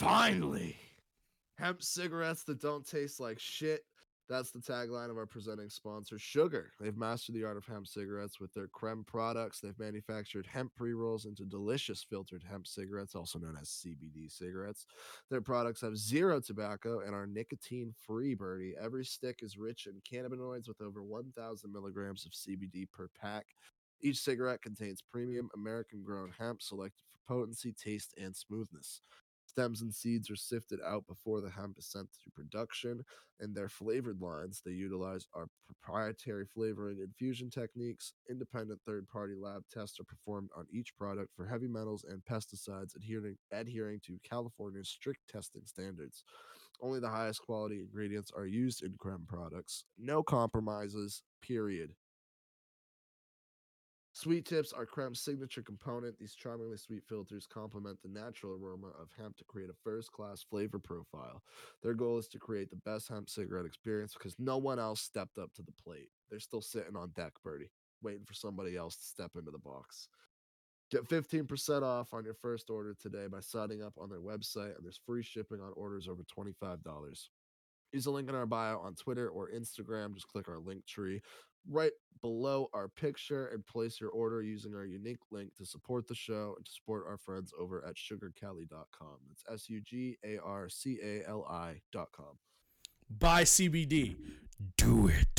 Finally, hemp cigarettes that don't taste like shit. That's the tagline of our presenting sponsor, Sugar. They've mastered the art of hemp cigarettes with their creme products. They've manufactured hemp pre rolls into delicious filtered hemp cigarettes, also known as CBD cigarettes. Their products have zero tobacco and are nicotine free, Birdie. Every stick is rich in cannabinoids with over 1,000 milligrams of CBD per pack. Each cigarette contains premium American grown hemp selected for potency, taste, and smoothness. Stems and seeds are sifted out before the hemp is sent to production, and their flavored lines they utilize are proprietary flavoring infusion techniques. Independent third party lab tests are performed on each product for heavy metals and pesticides, adhering, adhering to California's strict testing standards. Only the highest quality ingredients are used in creme products. No compromises, period. Sweet tips are Creme's signature component. These charmingly sweet filters complement the natural aroma of hemp to create a first class flavor profile. Their goal is to create the best hemp cigarette experience because no one else stepped up to the plate. They're still sitting on deck, Birdie, waiting for somebody else to step into the box. Get 15% off on your first order today by signing up on their website, and there's free shipping on orders over $25. Use the link in our bio on Twitter or Instagram. Just click our link tree right below our picture and place your order using our unique link to support the show and to support our friends over at sugarcali.com. That's S U G A R C A L I.com. Buy CBD. Do it.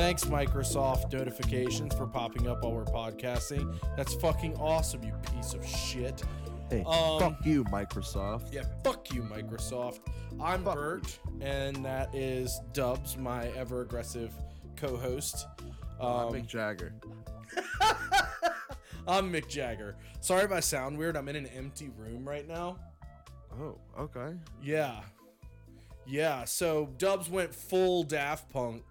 Thanks, Microsoft notifications for popping up while we're podcasting. That's fucking awesome, you piece of shit. Hey, um, fuck you, Microsoft. Yeah, fuck you, Microsoft. I'm Fuck Bert, and that is Dubs, my ever aggressive co-host. Uh, Um, Mick Jagger. I'm Mick Jagger. Sorry if I sound weird. I'm in an empty room right now. Oh, okay. Yeah. Yeah, so Dubs went full Daft Punk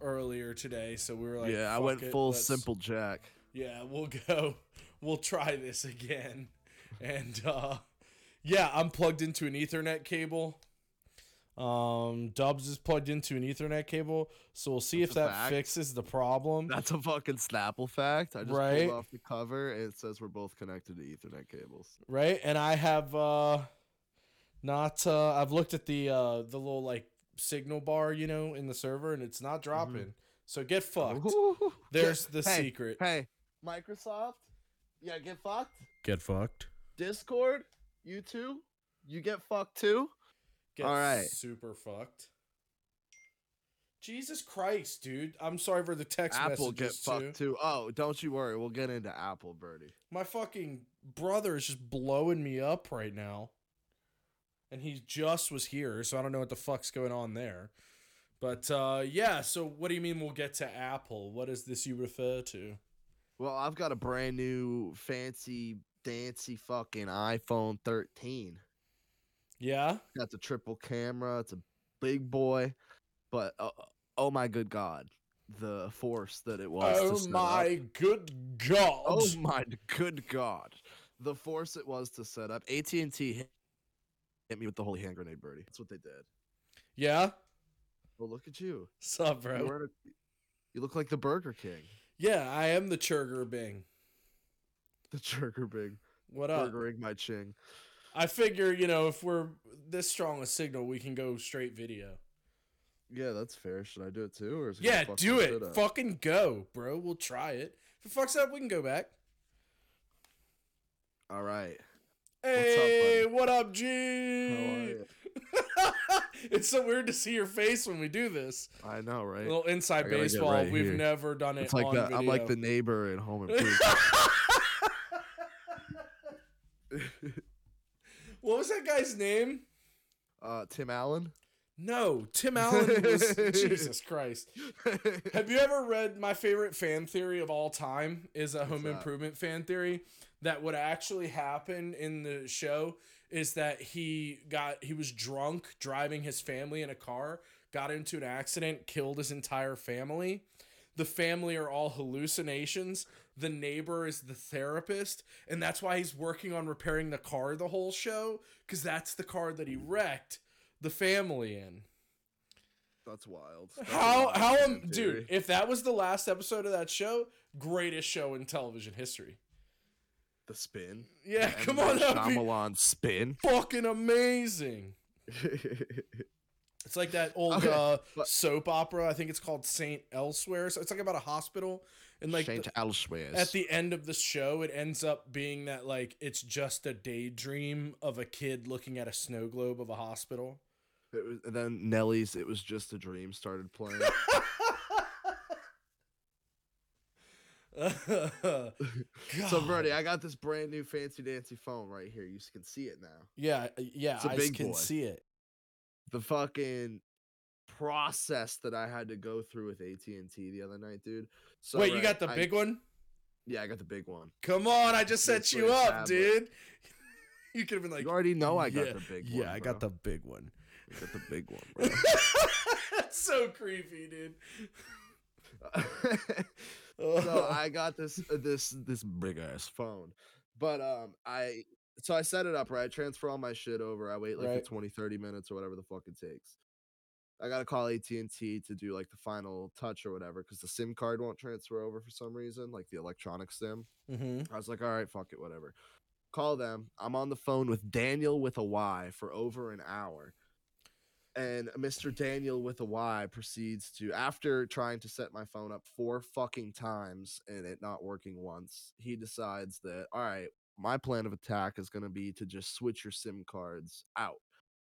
earlier today, so we were like, yeah, I went it, full Simple Jack. Yeah, we'll go. We'll try this again. And uh yeah, I'm plugged into an Ethernet cable. Um Dubs is plugged into an Ethernet cable, so we'll see That's if that fact. fixes the problem. That's a fucking Snapple fact. I just Right? pulled off the cover and it says we're both connected to Ethernet cables. right? And I have uh not uh I've looked at the uh the little like signal bar, you know, in the server and it's not mm-hmm. dropping. So get fucked. Ooh. There's the hey, secret. Hey, Microsoft, yeah, get fucked. Get fucked. Discord, you too, you get fucked too. Get All right. super fucked. Jesus Christ, dude. I'm sorry for the text Apple get messages too. fucked too. Oh, don't you worry, we'll get into Apple, Birdie. My fucking brother is just blowing me up right now. And he just was here, so I don't know what the fuck's going on there. But uh yeah, so what do you mean we'll get to Apple? What is this you refer to? Well, I've got a brand new fancy dancy fucking iPhone 13. Yeah? Got the triple camera. It's a big boy, but uh, oh my good god, the force that it was. Oh set up. my good god. Oh my good god, the force it was to set up. AT and T hit, me with the holy hand grenade, birdie. That's what they did. yeah? Well, look at you. Sup, bro? a- you look like the Burger King, Yeah, I am the Churger Bing. the Burger Bing. What up? burgering my ching. I figure, you know, if we're this strong a signal, we can go straight video. Yeah, that's fair. Should I do it too, or is it Yeah, fuck do it. Fucking go, bro. We'll try it. If it fucks up, we can go back. All right. Hey, what up, How G? are you? it's so weird to see your face when we do this. I know, A right? little inside I gotta get baseball. right We've here. never done it It's like on the, video. I'm like the neighbor in Home Improvement. what was that guy's name? uh, Tim Allen. No, Tim Allen was Jesus Christ. Have you ever read my favorite fan theory of all time is a home that? improvement fan theory that what actually happened in the show is that he got he was drunk driving his family in a car, got into an accident, killed his entire family. The family are all hallucinations. The neighbor is the therapist, and that's why he's working on repairing the car the whole show cuz that's the car that he wrecked the family in. That's wild. That's How wild how dude? If that was the last episode of that show, greatest show in television history. The spin. Yeah, come on, Shyamalan spin. fucking amazing. It's like that old Okay, uh, but- soap opera. I think it's called Saint Elsewhere. So it's like about a hospital, and like Saint the- Elsewhere. at the end of the show, it ends up being that like it's just a daydream of a kid looking at a snow globe of a hospital. It was, and then Nelly's "It Was Just a Dream" started playing. so, Brody, I got this brand new fancy dancy phone right here. You can see it now. yeah, uh, yeah, It's a I can boy. see it. The fucking process that I had to go through with AT and T the other night, dude. So Wait, you got the I- big one? Yeah, I got the big one. Come on, I just set you up, tablet. dude. you could have been like, you already know I got yeah, the big one. yeah. I got the big one. I got the big one, bro. That's so creepy, dude. So I got this uh, this this big ass phone. But um I so I set it up right, transfer all my shit over. I wait like Right. 20 30 minutes or whatever the fuck it takes. I got to call AT&T to do like the final touch or whatever cuz the SIM card won't transfer over for some reason, like the electronic SIM. mm-hmm. I was like, "All right, fuck it, whatever." Call them. I'm on the phone with Daniel with a Y for over an hour. And Mr. Daniel with a Y proceeds to, after trying to set my phone up four fucking times and it not working once, he decides that, all right, my plan of attack is going to be to just switch your SIM cards out.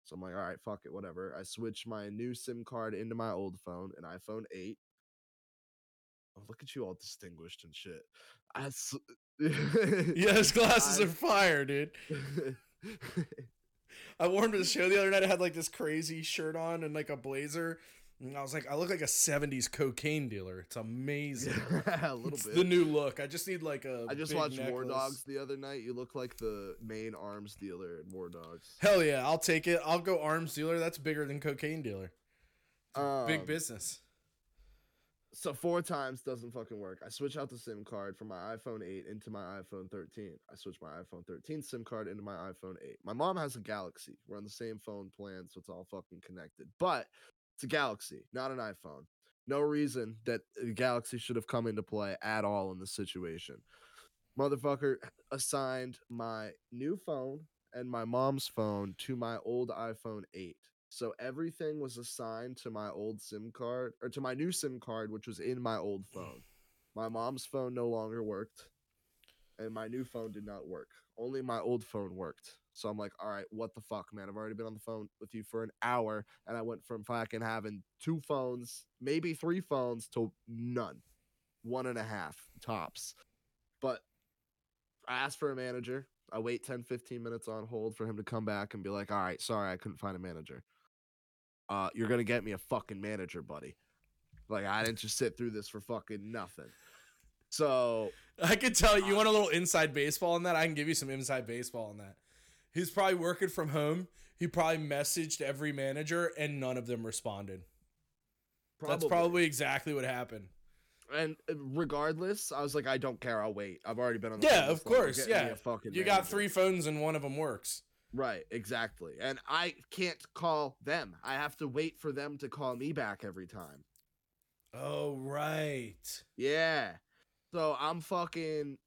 So I'm like, all right, fuck it, whatever. I switch my new SIM card into my old phone, an iPhone 8. Oh, look at you all distinguished and shit. I s- Yeah, his glasses I- are fire, dude. I wore him to the show the other night. I had like this crazy shirt on and like a blazer. And I was like, I look like a 70s cocaine dealer. It's amazing. a little It's bit. the new look. I just need like a. I just big watched War. Dogs the other night. You look like the main arms dealer in War Dogs. Hell yeah, I'll take it. I'll go arms dealer. That's bigger than cocaine dealer. Big Um, business. So four times doesn't fucking work. I switch out the SIM card from my iPhone 8 into my iPhone 13. I switch my iPhone 13 SIM card into my iPhone 8. My mom has a Galaxy. We're on the same phone plan, so it's all fucking connected. But it's a Galaxy, not an iPhone. No reason that a Galaxy should have come into play at all in this situation. Motherfucker assigned my new phone and my mom's phone to my old iPhone 8. So everything was assigned to my old SIM card or to my new SIM card, which was in my old phone. My mom's phone no longer worked, and my new phone did not work. Only my old phone worked. So I'm like, all right, what the fuck, man? I've already been on the phone with you for an hour, and I went from fucking having two phones, maybe three phones, to none, one and a half tops. But I asked for a manager. I wait 10, 15 minutes on hold for him to come back and be like, all right, sorry, I couldn't find a manager. Uh, you're gonna get me a fucking manager, buddy. Like I didn't just sit through this for fucking nothing. So I could tell you want a little inside baseball on that. I can give you some inside baseball on that. He's probably working from home. He probably messaged every manager and none of them responded. That's probably exactly what happened. and uh, regardless, I was like, I don't care. I'll wait. I've already been on. the Yeah, phone of this long. You're course, yeah. fucking You got three phones and one of them works. Right, exactly. And I can't call them. I have to wait for them to call me back every time. Oh right. Yeah. So I'm fucking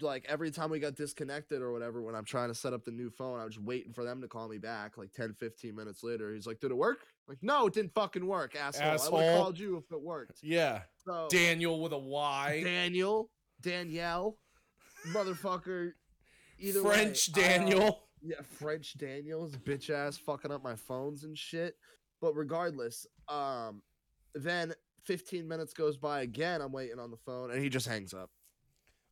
like every time we got disconnected or whatever when I'm trying to set up the new phone, I was just waiting for them to call me back like 10, 15 minutes later. He's like, Did it work? I'm like, no, it didn't fucking work, asshole. I would have called you if it worked. Yeah. So Daniel with a Y. Daniel, Danielle, motherfucker. Either way, French uh, Daniel. Yeah, French Daniels, bitch ass, fucking up my phones and shit. But regardless, um, then 15 minutes goes by again. I'm waiting on the phone, and he just hangs up.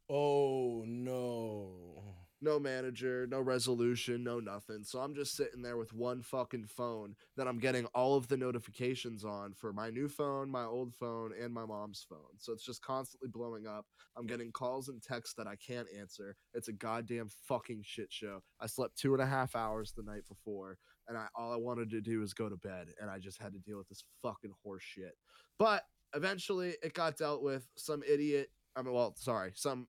oh no. No manager, no resolution, no nothing. So I'm just sitting there with one fucking phone that I'm getting all of the notifications on for my new phone, my old phone, and my mom's phone. So it's just constantly blowing up. I'm getting calls and texts that I can't answer. It's a goddamn fucking shit show. I slept two and a half hours the night before, and I all I wanted to do was go to bed, and I just had to deal with this fucking horse shit. But eventually, it got dealt with. Some idiot. I mean, well, sorry, some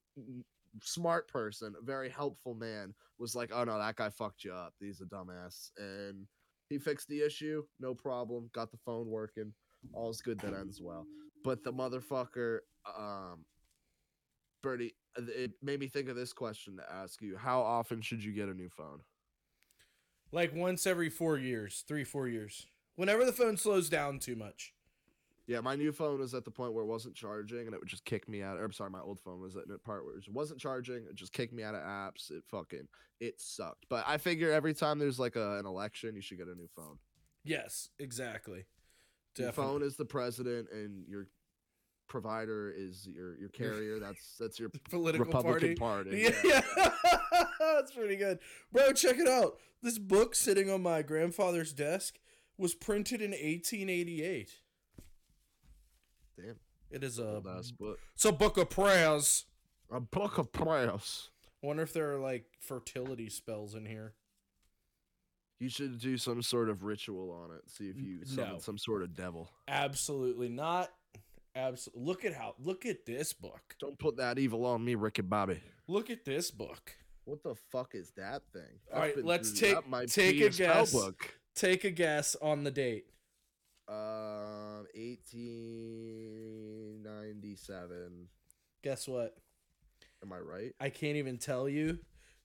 smart person, a very helpful man, was like, "Oh no, that guy fucked you up. He's a dumbass," and he fixed the issue, no problem. Got the phone working. All's good that ends well. But the motherfucker, um, Bertie, it made me think of this question to ask you: How often should you get a new phone? Like once every four years, three, four years. Whenever the phone slows down too much. Yeah, my new phone was at the point where it wasn't charging, and it would just kick me out. Or I'm sorry, my old phone was at the part where it wasn't charging. It just kicked me out of apps. It fucking it sucked. But I figure every time there's like a, an election, you should get a new phone. Yes, exactly. Your phone is the president, and your provider is your your carrier. That's that's your Political Republican party. party. Yeah, that's pretty good, bro. Check it out. This book sitting on my grandfather's desk was printed in 1888. Damn. It is a ass book. it's a book of prayers. A book of prayers. I wonder if there are like fertility spells in here. You should do some sort of ritual on it. See if you summon no. some sort of devil. Absolutely not. Absolutely. Look at how. Look at this book. Don't put that evil on me, Ricky Bobby. Look at this book. What the fuck is that thing? All right, let's take- take a guess. Book. Take a guess on the date. Um, eighteen ninety seven. Guess what? Am I right? I can't even tell you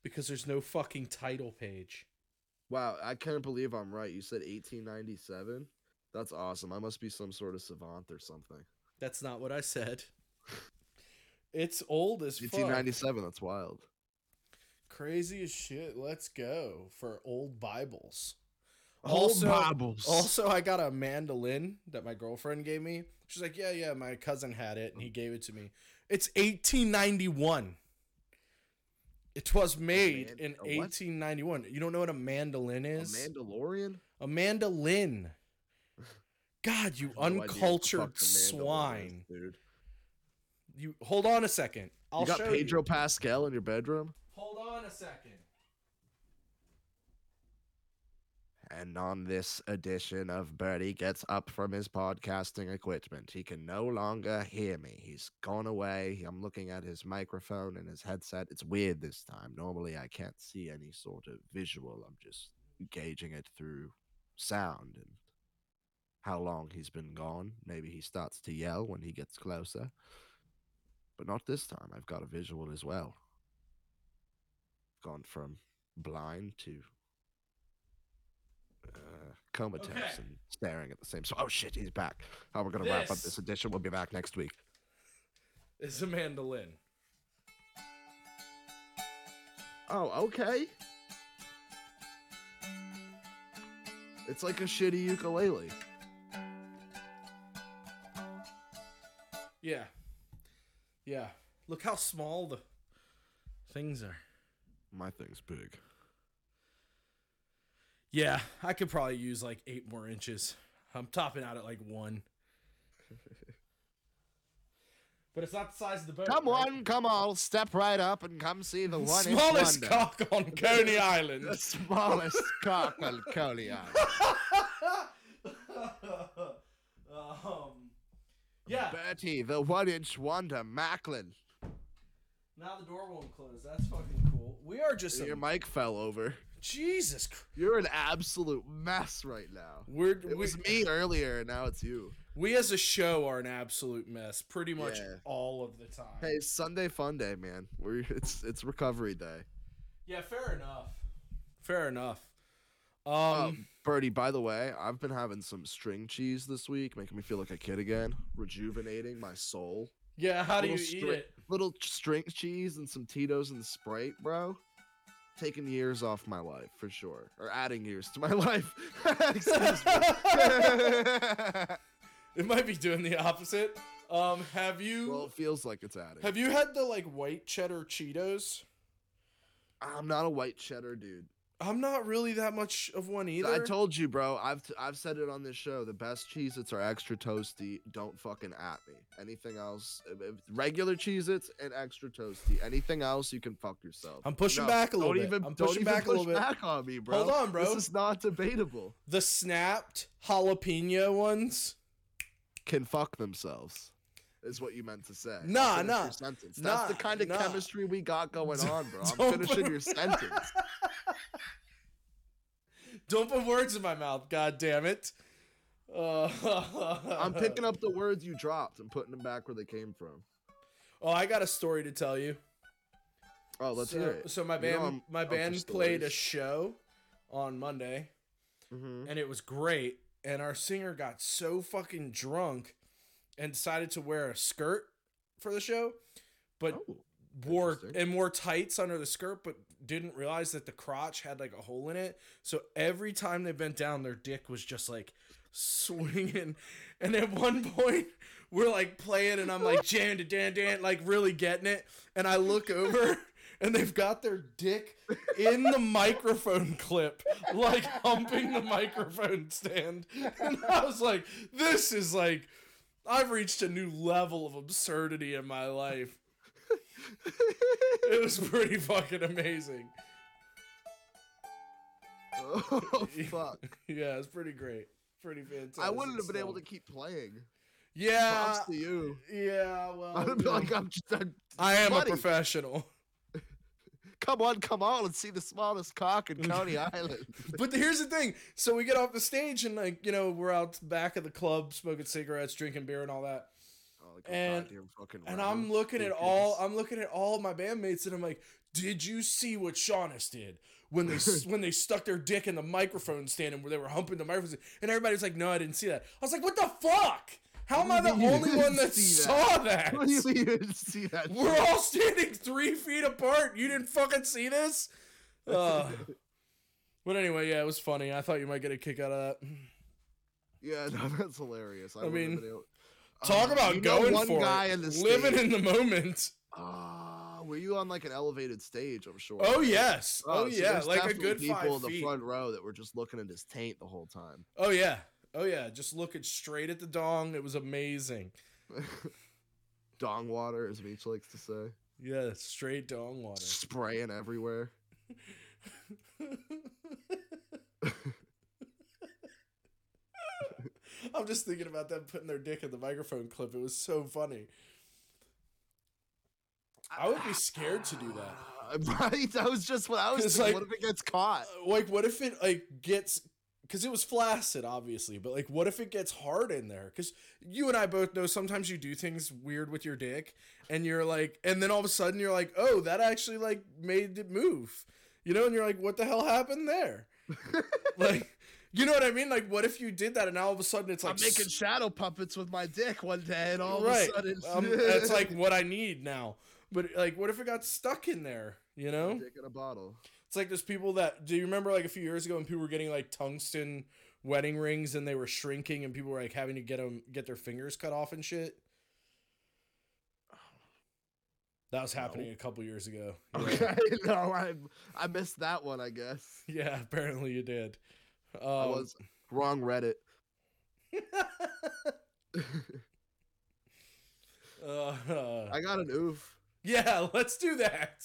because there's no fucking title page. Wow, I can't believe I'm right. You said eighteen ninety seven. That's awesome. I must be some sort of savant or something. That's not what I said. It's old as fuck. Eighteen ninety seven. That's wild. Crazy as shit. Let's go for old Bibles. Old Also- Bibles. Also, I got a mandolin that my girlfriend gave me. She's like, "Yeah, yeah, my cousin had it and he gave it to me." It's 1891. It was made man- in a what? 1891. You don't know what a mandolin a is? Mandalorian. A mandolin. God, you No idea what the uncultured a mandolin is, swine. dude. You hold on a second. I'll you got show Pedro you. Pascal in your bedroom. Hold on a second. And on this edition of Bertie Gets Up from his podcasting equipment, he can no longer hear me. He's gone away. I'm looking at his microphone and his headset. It's weird this time. Normally, I can't see any sort of visual. I'm just gauging it through sound and how long he's been gone. Maybe he starts to yell when he gets closer. But not this time. I've got a visual as well. Gone from blind to uh, comatose Okay. and staring at the same. So, oh shit, he's back. How we're gonna wrap up This- this edition? We'll be back next week. It's a mandolin. Oh, okay. It's like a shitty ukulele. Yeah. Yeah. Look how small the things are. My thing's big. Yeah, I could probably use like eight more inches. I'm topping out at like one. But it's not the size of the boat. Come right? on, come on, step right up and come see the one Smallest cock on Coney Island. the smallest cock on Coney Island. um, yeah. Bertie, the one-inch wonder, Macklin. Now the door won't close. That's fucking cool. We are just Your some, mic fell over. Jesus. Christ. You're an absolute mess right now. We're It we, was me earlier, and now it's you. we as a show are an absolute mess pretty much Yeah. all of the time. Hey, Sunday fun day, man. We're it's it's recovery day. Yeah, fair enough. Fair enough. Um, Um, Birdie, by the way, I've been having some string cheese this week, making me feel like a kid again, rejuvenating my soul. yeah, how do you little eat it? Little string cheese and some Tito's and Sprite, bro. Taking years off my life for sure, or adding years to my life. It might be doing the opposite. Um, have you well, it feels like it's adding. have you had the like white cheddar Cheetos? I'm not a white cheddar dude. I'm not really that much of one either. I told you, bro. I've t- I've said it on this show. The best Cheez-Its are extra toasty. Don't fucking at me. Anything else, regular Cheez-Its and extra toasty. Anything else, you can fuck yourself. I'm pushing No, back a little don't bit. Even, I'm don't pushing back a push little bit. back on me, bro. Hold on, bro. This is not debatable. The snapped jalapeno ones. Can fuck themselves. Is what you meant to say. Nah, nah. your sentence. That's the kind of nah. chemistry we got going on, bro. I'm finishing put- your sentence. Don't put words in my mouth. God damn it. Uh, I'm picking up the words you dropped and putting them back where they came from. Oh, I got a story to tell you. Oh, let's so, hear it. So my You band, know my band played a show on Monday, hmm and it was great. And our singer got so fucking drunk, and decided to wear a skirt for the show, but Oh, wore and wore tights under the skirt, but didn't realize that the crotch had like a hole in it. So every time they bent down, their dick was just like swinging. And at one point, we're like playing, and I'm like jam to dan dan, like really getting it. And I look over, and they've got their dick in the microphone clip, like humping the microphone stand. And I was like, this is like. I've reached a new level of absurdity in my life. It was pretty fucking amazing. oh fuck! Yeah, it's pretty great. Pretty fantastic. I wouldn't have been able to keep playing. Yeah. Props to you. Yeah, well. I'd be like, I'm just. I'm, I am buddy. a professional. Come on, come on, let's see the smallest cock in Coney Island. But here's the thing. So we get off the stage and like, you know, we're out back of the club smoking cigarettes, drinking beer and all that. Oh, like And- fucking And. I'm looking at all I'm looking at all my bandmates and I'm like, "Did you see what Shaunus did when they when they stuck their dick in the microphone stand and where they were humping the microphone?" stand?" And everybody's like, "No, I didn't see that." I was like, "What the fuck? How am I the you mean you only one that saw that?" What do you mean see that? We're all standing three feet apart. You didn't fucking see this? Uh, but anyway, yeah, it was funny. I thought you might get a kick out of that. Yeah, no, that's hilarious. I, I mean, able- Talk Uh, about going one for guy it. in the living stage- in the moment. Ah, were you on like an elevated stage? I'm sure. Oh yes. Oh, so yeah. Like a good people in the front row that were just looking at his taint the whole time. Oh yeah. Oh yeah. Just looking straight at the dong. It was amazing. Dong water, as Meech likes to say, Yeah, straight dong water. spraying everywhere. I'm just thinking about them putting their dick in the microphone clip. It was so funny. I would be scared to do that. Right? That was just what I was thinking. like- what if it gets caught? Uh, Like, what if it like gets? Because it was flaccid, obviously, but like, what if it gets hard in there? Because you and I both know sometimes you do things weird with your dick, and you're like, and then all of a sudden you're like, oh, that actually like made it move, you know? And you're like, what the hell happened there? like, you know what I mean? Like, what if you did that, and now all of a sudden it's like I'm making shadow puppets with my dick one day, and all right? of a sudden, um, it's like what I need now. But like, what if it got stuck in there? You know? dick in a bottle. It's like those people that do you remember like a few years ago when people were getting like tungsten wedding rings and they were shrinking and people were like having to get them get their fingers cut off and shit. That was happening No. a couple years ago. Yeah. Okay, no, I I missed that one. I guess Yeah, apparently you did. Um, I was wrong. Reddit. uh, I got an oof. yeah, let's do that.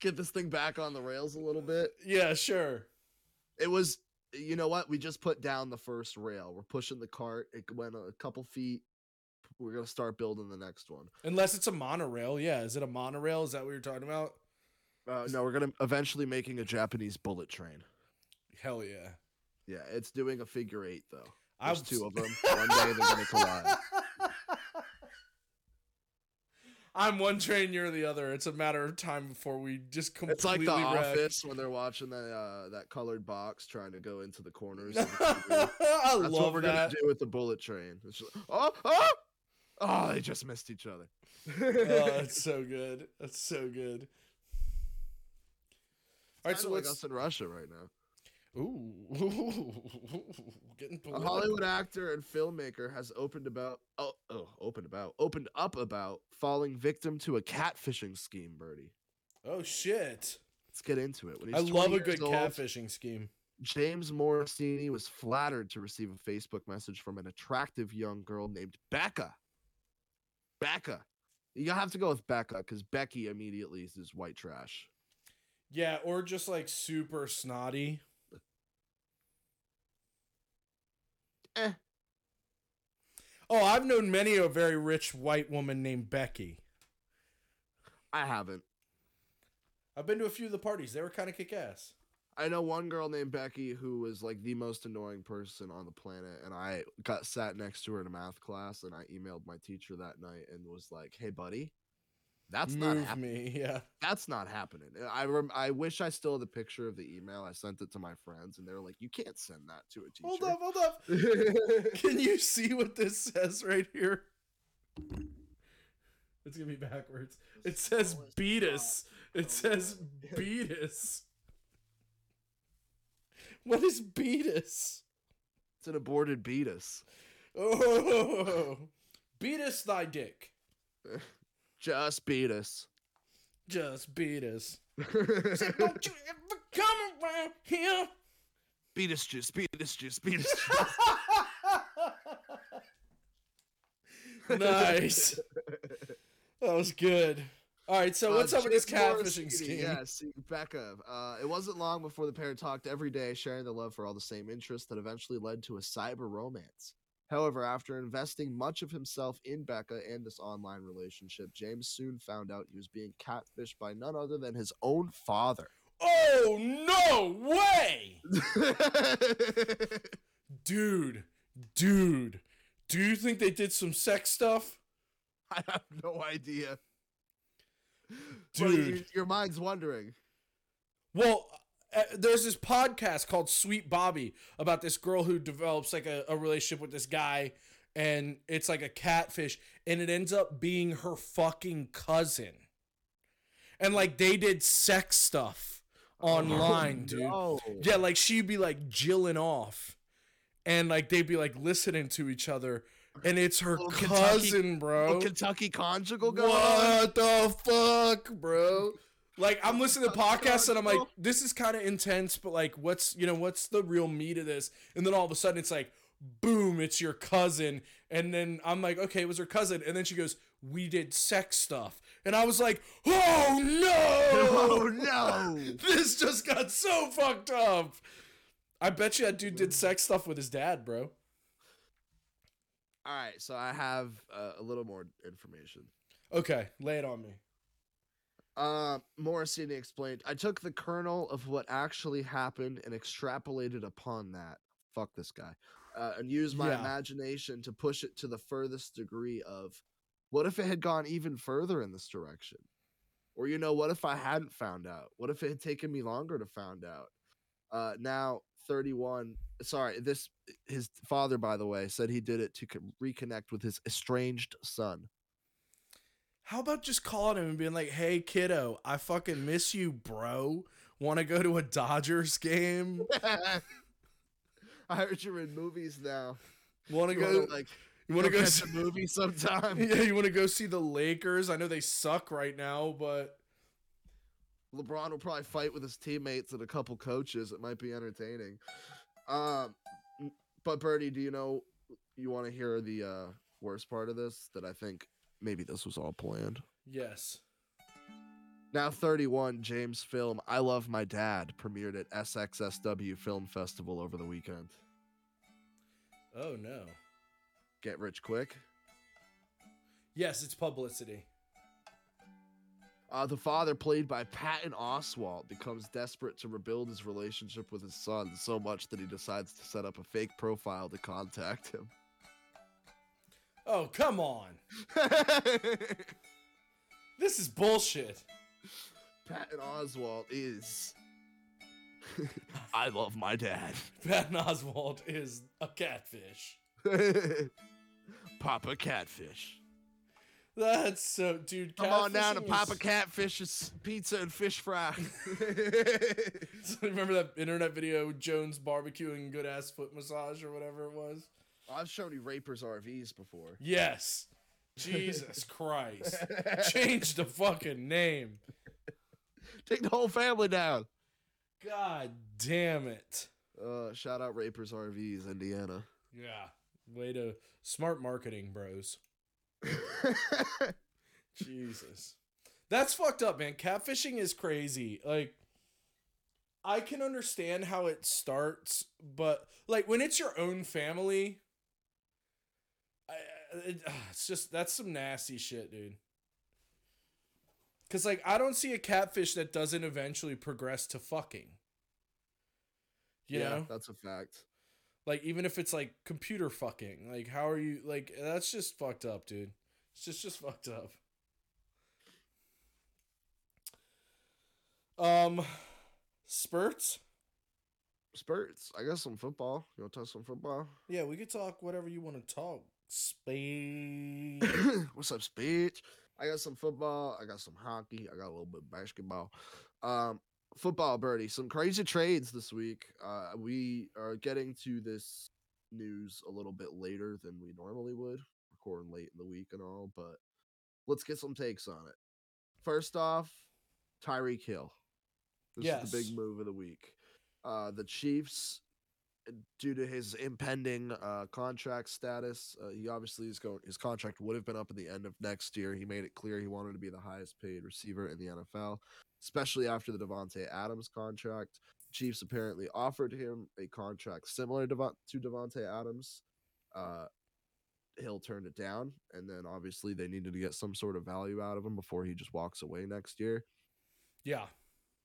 Get this thing back on the rails a little bit. Yeah, sure. It was, you know what? We just put down the first rail. We're pushing the cart. It went a couple feet. We're gonna start building the next one. Unless it's a monorail. Yeah, is it a monorail? Is that what you're talking about? Uh, no, we're gonna eventually making a Japanese bullet train. Hell yeah. Yeah, it's doing a figure eight though. I There's was- two of them. One day they're gonna collide. I'm one train, you're the other. It's a matter of time before we just completely It's like the wreck. office when they're watching the uh, that colored box trying to go into the corners. the I That's love what we're that. gonna do with the bullet train. Just- oh, oh, oh! They just missed each other. oh, that's so good. That's so good. All right, so like us in Russia right now. Ooh, getting A. Hollywood actor and filmmaker has opened about oh oh opened about opened up about falling victim to a catfishing scheme. Birdie. Oh shit! Let's get into it. When I love a good old, catfishing scheme. James Morosini was flattered to receive a Facebook message from an attractive young girl named Becca. Becca. You have to go with Becca because Becky immediately is white trash. Yeah, or just like super snotty. Eh. Oh, I've known many a very rich white woman named Becky. I haven't. I've been to a few of the parties. They were kind of kick ass. I know one girl named Becky who was like the most annoying person on the planet, and I got sat next to her in a math class, and I emailed my teacher that night and was like, "Hey, buddy, that's not happening. me, yeah. That's not happening." Uh, I rem- I wish I still had the picture of the email. I sent it to my friends, and they were like, "You can't send that to a teacher." Hold up, hold up. Can you see what this says right here? It's gonna be backwards. It says beat us. It says beat us. What is beat us? It's an aborted beatus. Oh, beat us thy dick. Just beat us. Just beat us. Say, Don't you ever come around here. beat us, just beat us, just beat us. nice. That was good. All right, so what's Uh, up with this catfishing scheme? Yes, Becca. Uh, it wasn't long before the pair talked every day, sharing their love for all the same interests that eventually led to a cyber romance. However, after investing much of himself in Becca and this online relationship, James soon found out he was being catfished by none other than his own father. Oh no way, dude, dude. Do you think they did some sex stuff, I have no idea. Dude? you- your mind's wondering. Well, uh, there's this podcast called Sweet Bobby about this girl who develops like a, a relationship with this guy, and it's like a catfish, and it ends up being her fucking cousin. And like they did sex stuff online, dude. No. Yeah, like she'd be like jilling off, and like they'd be like listening to each other, and it's her Little Kentucky- cousin, bro. Oh, Kentucky conjugal going on? What the fuck, bro? Like I'm listening to podcasts and I'm like, this is kind of intense, but like, what's you know, what's the real meat of this? And then all of a sudden it's like, boom, it's your cousin, and then I'm like, okay, it was her cousin, and then she goes, we did sex stuff, and I was like, oh no, Oh no, no! this just got so fucked up. I bet you that dude did sex stuff with his dad, bro. All right, so I have uh, a little more information. Okay, lay it on me. Uh, Morosini explained, I took the kernel of what actually happened and extrapolated upon that. Fuck this guy. Uh, and used my Yeah. imagination to push it to the furthest degree of what if it had gone even further in this direction? Or, you know, what if I hadn't found out? What if it had taken me longer to find out? Uh, now, 31, sorry, this, his father, by the way, said he did it to co- reconnect with his estranged son. How about just calling him and being like, "Hey, kiddo, I fucking miss you, bro. Want to go to a Dodgers game? I heard you're in movies now. Want to go? wanna, like you want to go See, a movie sometime? yeah, you want to go see the Lakers? I know they suck right now, but LeBron will probably fight with his teammates and a couple coaches. It might be entertaining. Um, but Bertie, do you know? You want to hear the uh, worst part of this? That I think maybe this was all planned. yes. Now 31, James Film I Love My Dad premiered at SXSW Film Festival over the weekend. Oh no. Get rich quick. Yes, it's publicity. Uh, the father, played by Patton Oswalt, becomes desperate to rebuild his relationship with his son so much that he decides to set up a fake profile to contact him. Oh come on. This is bullshit. Patton Oswalt is. I love my dad. Patton Oswalt is a catfish. Papa Catfish. That's so, dude. Come on down to catfishing Papa is- Catfish's pizza and fish fry. So remember that internet video Jones barbecuing good ass foot massage or whatever it was? I've shown you Rapers RVs before. Yes. Jesus Christ. Change the fucking name. Take the whole family down. God damn it. Uh, shout out Rapers RVs, Indiana. Yeah. Way to smart marketing, bros. Jesus. That's fucked up, man. Catfishing is crazy. Like I can understand how it starts, but like when it's your own family, it, it's just that's some nasty shit, dude. Cuz like I don't see a catfish that doesn't eventually progress to fucking. You yeah, know? that's a fact. Like even if it's like computer fucking, like how are you like that's just fucked up, dude. It's just just fucked up. Um spurts? Spurts. I got some football. You want to talk some football? Yeah, we could talk whatever you want to talk. Speed. What's up, speech? I got some football. I got some hockey. I got a little bit of basketball. Um, football, Birdie. Some crazy trades this week. Uh, we are getting to this news a little bit later than we normally would, recording late in the week and all. But let's get some takes on it. First off, Tyreek Hill. This is the big move of the week. Uh, the Chiefs, due to his impending uh, contract status, uh, he obviously is going. His contract would have been up at the end of next year. He made it clear he wanted to be the highest paid receiver in the NFL, especially after the Davante Adams contract. Chiefs apparently offered him a contract similar to Davante Adams. Uh, Hill turned it down, and then obviously they needed to get some sort of value out of him before he just walks away next year yeah.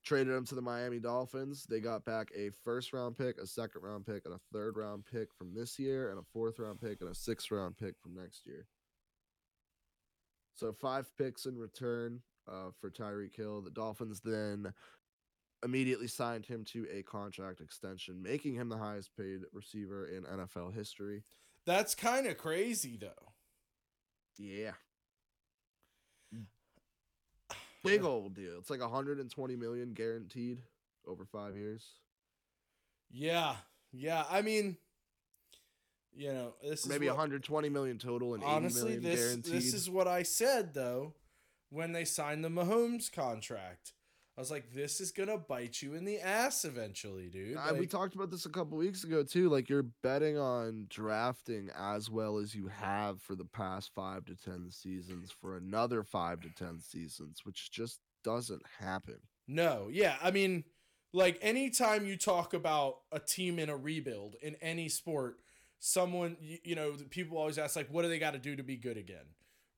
Traded him to the Miami Dolphins. They got back a first round pick, a second round pick, and a third round pick from this year, and a fourth round pick and a sixth round pick from next year. So five picks in return uh, for Tyreek Hill. The Dolphins then immediately signed him to a contract extension, making him the highest paid receiver in NFL history. That's kind of crazy though. Yeah. Big old deal. It's like 120 million guaranteed over five years. Yeah. Yeah, I mean you know, this maybe is what, 120 million total and 80 honestly million this guaranteed. this is what I said though when they signed the Mahomes contract. I was like, this is gonna bite you in the ass eventually, dude. Uh, we talked about this a couple weeks ago too. Like you're betting on drafting as well as you have for the past five to ten seasons for another five to ten seasons, which just doesn't happen. No, yeah. I mean, like anytime you talk about a team in a rebuild in any sport, someone you, you know, people always ask like what do they got to do to be good again?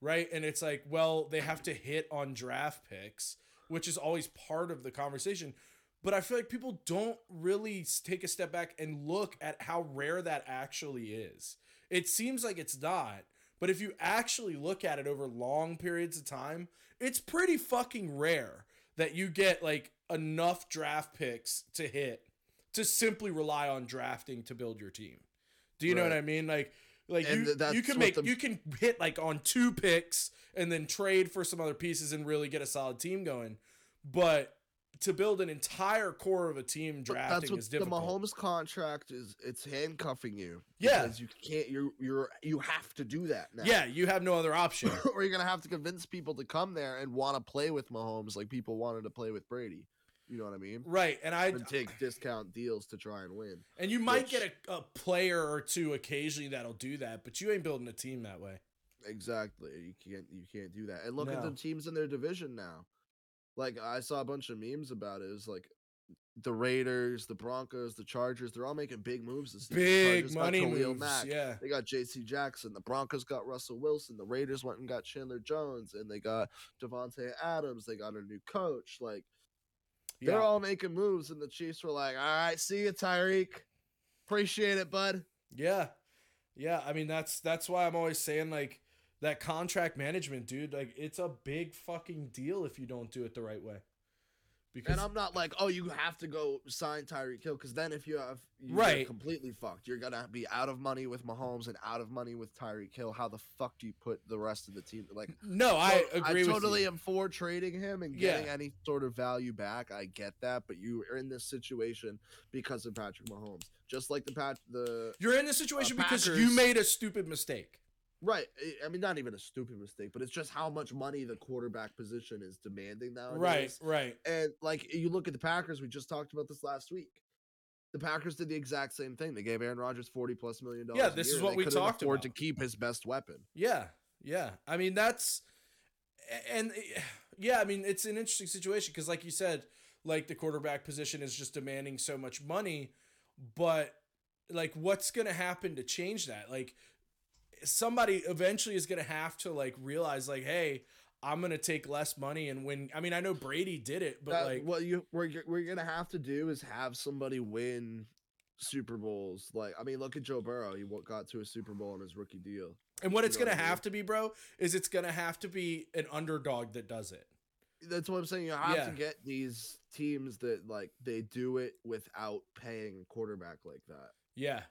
Right? And it's like, well, they have to hit on draft picks, which is always part of the conversation. But I feel like people don't really take a step back and look at how rare that actually is. It seems like it's not, but if you actually look at it over long periods of time, it's pretty fucking rare that you get like enough draft picks to hit to simply rely on drafting to build your team. Do you know what I mean? Like like And you, you can make the- you can hit like on two picks and then trade for some other pieces and really get a solid team going. But to build an entire core of a team drafting that's what is the. Mahomes contract is. It's handcuffing you. Yeah. because you can't. You're you're you have to do that now. yeah, you have no other option. or you're gonna have to convince people to come there and want to play with Mahomes like people wanted to play with Brady. You know what I mean? right. And I And take discount deals to try and win. and you might which- get a, a player or two occasionally that'll do that, but you ain't building a team that way. Exactly. You can't you can't do that. And look at the teams in their division now. Like I saw a bunch of memes about it. It was like the Raiders, the Broncos, the Chargers, they're all making big moves this season. Big money moves. Mack. Yeah. They got JC Jackson. The Broncos got Russell Wilson. The Raiders went and got Chandler Jones and they got Davante Adams. They got a new coach. Like they're all making moves, and the Chiefs were like, All right, see you, Tyreek. Appreciate it, bud. Yeah. Yeah, I mean that's that's why I'm always saying like that contract management, dude, like it's a big fucking deal if you don't do it the right way. Because And I'm not like, oh, you have to go sign Tyreek Kill because then if you have you get Right. completely fucked, you're gonna be out of money with Mahomes and out of money with Tyreek Kill. How the fuck do you put the rest of the team? Like, no, I so agree I with totally you. am for trading him and Yeah. getting any sort of value back. I get that, but you are in this situation because of Patrick Mahomes, just like the Pat the You're in this situation uh, because you made a stupid mistake. Right. I- I mean, not even a stupid mistake, but it's just how much money the quarterback position is demanding now. Right, right. And like you look at the Packers, we just talked about this last week. The Packers did the exact same thing. They gave Aaron Rodgers forty plus million dollars. Yeah, this is what they we talked afford to keep his best weapon. Yeah, yeah. I mean, that's and eh, yeah. I mean, it's an interesting situation because, like you said, like the quarterback position is just demanding so much money, but like, what's gonna happen to change that? Like, somebody eventually is gonna have to like realize, like, hey. I'm gonna take less money and win. I mean, I know Brady did it, but That- like, what you what you're gonna have to do is have somebody win Super Bowls. Like I mean, look at Joe Burrow. He got to a Super Bowl on his rookie deal. and what you it's know gonna have to be, bro, is it's gonna have to be an underdog that does it. That's what I'm saying. You have Yeah. to get these teams that like they do it without paying a quarterback like that. Yeah,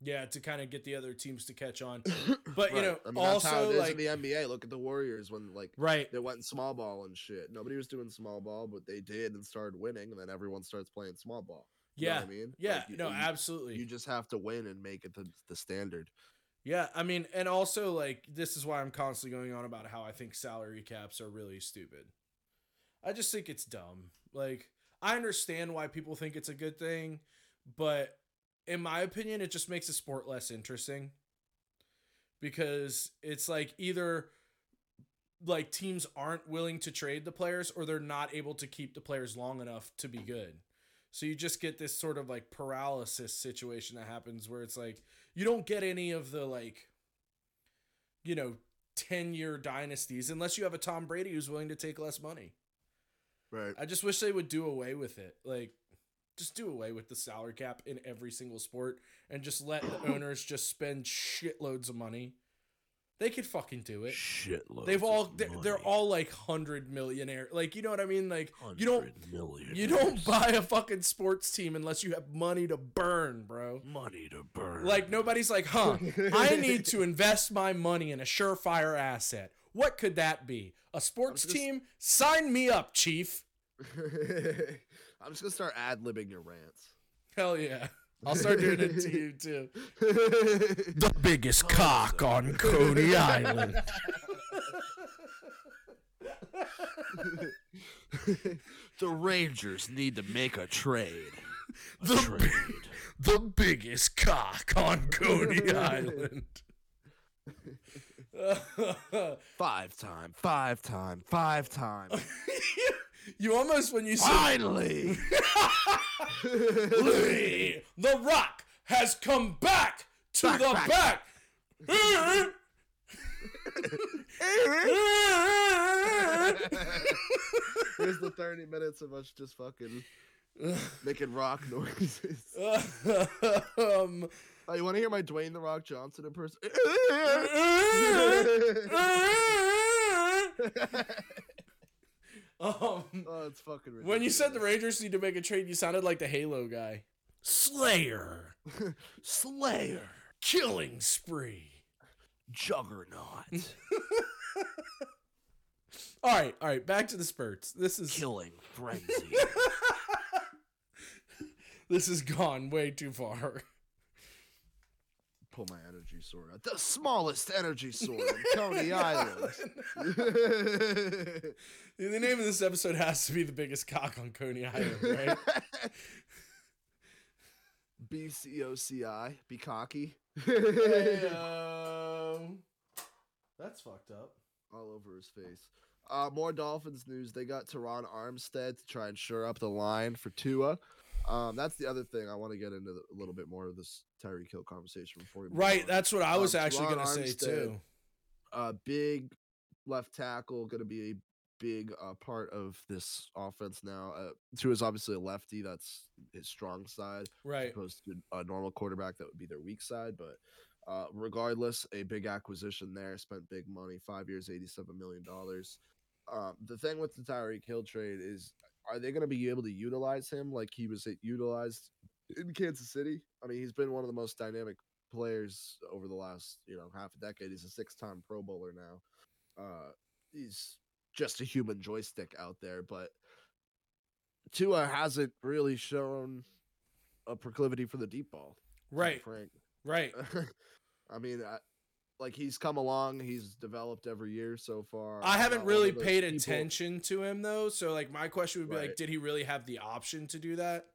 yeah, to kind of get the other teams to catch on. But, you know, I mean, also, like- in the NBA. Look at the Warriors when like Right. they went small ball and shit. Nobody was doing small ball, but they did and started winning, and then everyone starts playing small ball. You know Yeah. what I mean, Yeah. Like, you- no, you, absolutely. You just have to win and make it the, the standard. yeah. I mean, and also like this is why I'm constantly going on about how I think salary caps are really stupid. I just think it's dumb. Like I understand why people think it's a good thing, but in my opinion, it just makes the sport less interesting. Because it's like either like teams aren't willing to trade the players or they're not able to keep the players long enough to be good. So you just get this sort of like paralysis situation that happens where it's like you don't get any of the like you know 10 year dynasties unless you have a Tom Brady who's willing to take less money. Right. I just wish they would do away with it. Like just do away with the salary cap in every single sport and just let the owners just spend shitloads of money. They could fucking do it. Shitloads. They've all they're, they're all like 100 millionaire. Like you know what I mean? Like you don't you don't buy a fucking sports team unless you have money to burn, bro. money to burn. Like nobody's like, "Huh, I need to invest my money in a surefire asset. What could that be? A sports just- team? Sign me up, chief." I'm just gonna start ad libbing your rants. Hell yeah. I'll start doing it to you too. the The biggest cock on Coney Island. the Rangers need to make a trade. A The trade. The biggest cock on Coney Island. Five time, five time, five time. you almost when you said Finally. Lee, The Rock has come back to Back, the back. back. Here's the 30 minutes of us just fucking making rock noises. um, Oh, you want to hear my Dwayne the Rock Johnson impersonation? um, oh, it's fucking ridiculous. when you said the Rangers need to make a trade, you sounded like the Halo guy. Slayer, Slayer, killing spree. Juggernaut, All right, all right, back to the spurts. This is killing frenzy. this has gone way too far. Pull my energy sword out. The smallest energy sword in Coney Island. the name of this episode has to be the biggest cock on Coney Island, right? B C O C I. Be cocky. um, that's fucked up. all over his face. Uh, more Dolphins news. They got Terron Armstead to try and shore up the line for Tua. Um, that's the other thing I want to get into the, a little bit more of this Tyreek Hill conversation before we Right, on. that's what I was Um, actually gonna say too. uh, big left tackle going to be a big uh, part of this offense now. Uh, Tua is obviously a lefty. That's his strong side. as Right. opposed to a normal quarterback that would be their weak side. But uh, regardless, a big acquisition there. Spent big money, five years, eighty-seven million dollars. Um, the thing with the Tyreek Hill trade is, are they going to be able to utilize him like he was utilized in Kansas City? I mean, he's been one of the most dynamic players over the last you know half a decade. He's a six-time Pro Bowler now. Uh, he's just a human joystick out there, but Tua hasn't really shown a proclivity for the deep ball. Right. Frank. Right. I mean, I, like he's come along, he's developed every year so far. I haven't really paid people- attention to him though, so like my question would be like, did he really have the option to do that?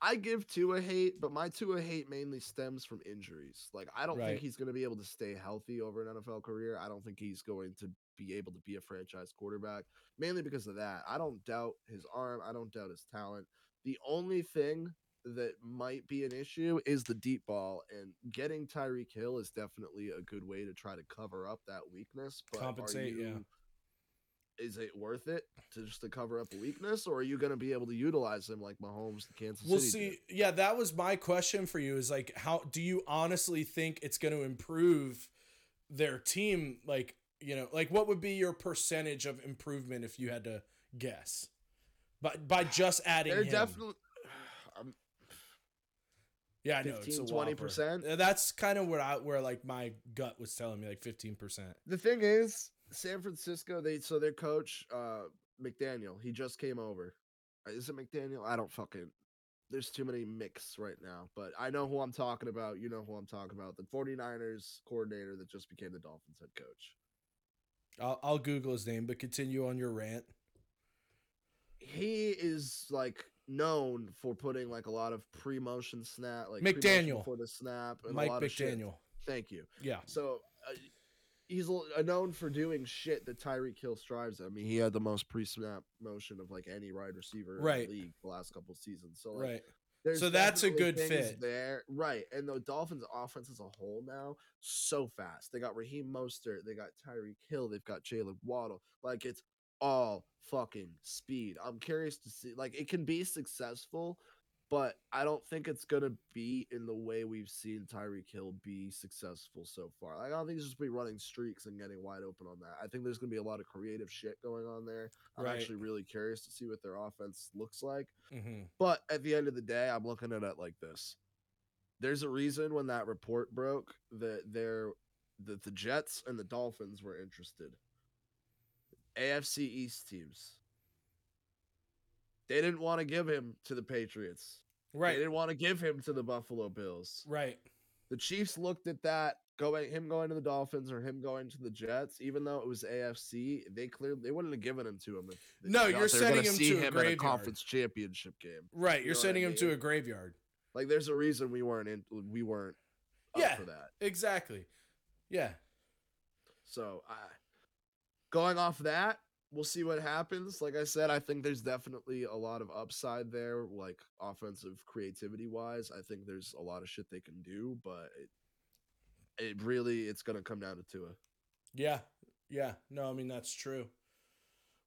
I give Tua hate, but my Tua hate mainly stems from injuries. Like I don't Right. think he's going to be able to stay healthy over an NFL career. I don't think he's going to be able to be a franchise quarterback, mainly because of that. I don't doubt his arm. I don't doubt his talent. The only thing that might be an issue is the deep ball, and getting Tyreek Hill is definitely a good way to try to cover up that weakness. But Compensate, are yeah. Is it worth it to just to cover up a weakness, or are you going to be able to utilize him like Mahomes, the Kansas We'll City? did? see. Yeah, that was my question for you. Is like, how do you honestly think it's going to improve their team? Like, you know, like what would be your percentage of improvement if you had to guess? But by just adding, They're him? definitely. Yeah, I know it's a whopper. 20%? Uh, That's kind of where I where like my gut was telling me like fifteen percent. the thing is, San Francisco, they so their coach, uh, McDaniel, he just came over. Uh, Is it McDaniel? I don't fucking. There's too many mix right now, but I know who I'm talking about. You know who I'm talking about. The 49ers coordinator that just became the Dolphins head coach. I'll, I'll Google his name, but continue on your rant. He is like known for putting like a lot of pre-motion snap, like McDaniel. for the snap, and Mike a lot of shit. McDaniel. Thank you. Yeah. So uh, he's uh, known for doing shit that Tyreek Hill strives. at. I mean, he had the most pre-snap motion of like any wide receiver Right. in the league the last couple seasons. So like, Right. there's So that's a good fit. there, right? And the Dolphins' offense as a whole now so fast. They got Raheem Mostert, they got Tyreek Hill, they've got Jaylen Waddle. Like it's all fucking speed. I'm curious to see. Like it can be successful, but I don't think it's gonna be in the way we've seen Tyreek Hill be successful so far. Like, I don't think he's just gonna be running streaks and getting wide open on that. I think there's gonna be a lot of creative shit going on there. I'm Right. actually really curious to see what their offense looks like. Mm-hmm. But at the end of the day, I'm looking at it like this. There's a reason when that report broke that they're that the Jets and the Dolphins were interested. AFC East teams. They didn't want to give him to the Patriots. Right. They didn't want to give him to the Buffalo Bills. Right. The Chiefs looked at that going him going to the Dolphins or him going to the Jets, even though it was AFC, they clearly they wouldn't have given him to him. No, you're sending him to a him in graveyard. conference championship game. Right. You You're know sending him to a graveyard. Like there's a reason we weren't in we weren't Yeah. for that. Exactly. Yeah. So I going off that, we'll see what happens. Like I said, I think there's definitely a lot of upside there, like offensive creativity wise. I think there's a lot of shit they can do, but it, it really it's gonna come down to Tua. Yeah. Yeah. No, I mean that's true.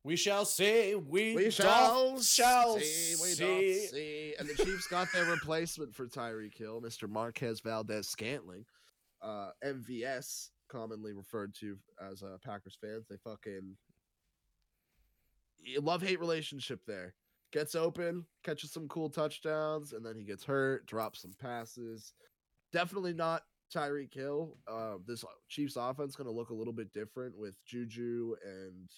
We shall see. We, We shall, shall see, we see. And the Chiefs got their replacement for Tyreek Hill, Mr. Marquez Valdes-Scantling, uh, MVS, commonly referred to as uh, Packers fans. They fucking love hate relationship there. Gets open, catches some cool touchdowns, and then he gets hurt, drops some passes. Definitely not Tyreek Hill. Uh, this Chiefs offense going to look a little bit different with Juju and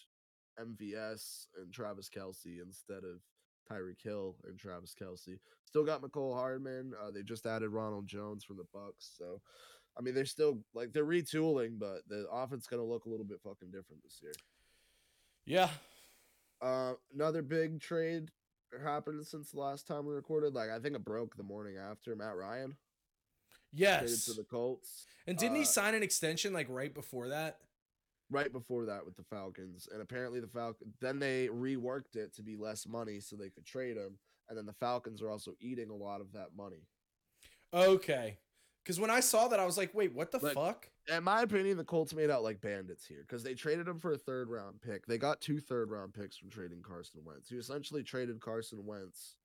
MVS and Travis Kelce instead of Tyreek Hill and Travis Kelce. Still got Mecole Hardman. Uh, they just added Ronald Jones from the Bucks. So, I mean, they're still like they're retooling, but the offense going to look a little bit fucking different this year. Yeah. Uh, another big trade happened since the last time we recorded. Like I think it broke the morning after Matt Ryan Yes. to the Colts. and didn't he uh, sign an extension like right before that? right before that with the Falcons, and apparently the Falcons then they reworked it to be less money so they could trade him, and then the Falcons are also eating a lot of that money. Okay. Because when I saw that, I was like, wait, what the fuck? In my opinion, the Colts made out like bandits here because they traded him for a third round pick. They got two third round picks from trading Carson Wentz. You essentially traded Carson Wentz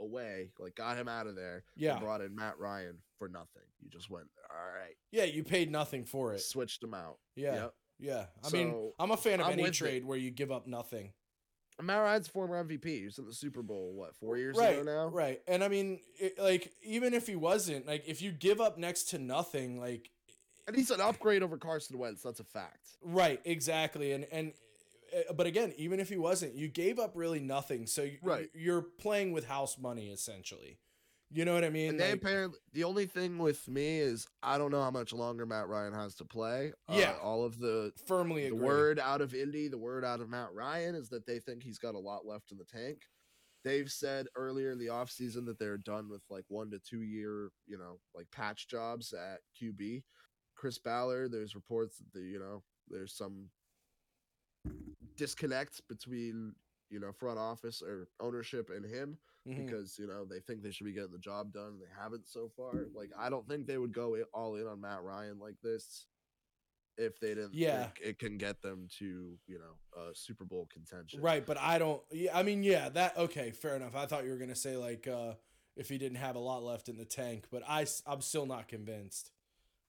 away, like got him out of there, Yeah. and brought in Matt Ryan for nothing. You just went, all right, Yeah, you paid nothing for it. switched him out. Yeah. Yep. Yeah. I mean, I'm a fan of I'm any with it. trade where you give up nothing. Matt Ryan's former MVP. He was in the Super Bowl, what, four years right, ago now? Right. And I mean, it, like, even if he wasn't, like, if you give up next to nothing, like, And he's an upgrade over Carson Wentz. That's a fact. right, exactly. And, and, uh, but again, even if he wasn't, you gave up really nothing. So you, Right. you're playing with house money essentially. You know what I mean? And they Like, apparently the only thing with me is I don't know how much longer Matt Ryan has to play. Uh, Yeah. all of the firmly the agree. word out of Indy, the word out of Matt Ryan is that they think he's got a lot left in the tank. They've said earlier in the offseason that they're done with like one to two year, you know, like patch jobs at QB. Chris Ballard, there's reports that the, you know, there's some disconnect between, you know, front office or ownership and him Mhm. because, you know, they think they should be getting the job done. They haven't so far. Like, I don't think they would go all in on Matt Ryan like this if they didn't Yeah. think it can get them to, you know, uh, Super Bowl contention. Right, but I don't. Yeah, I mean, yeah, that okay, fair enough. I thought you were gonna say like uh if he didn't have a lot left in the tank, but I I'm still not convinced.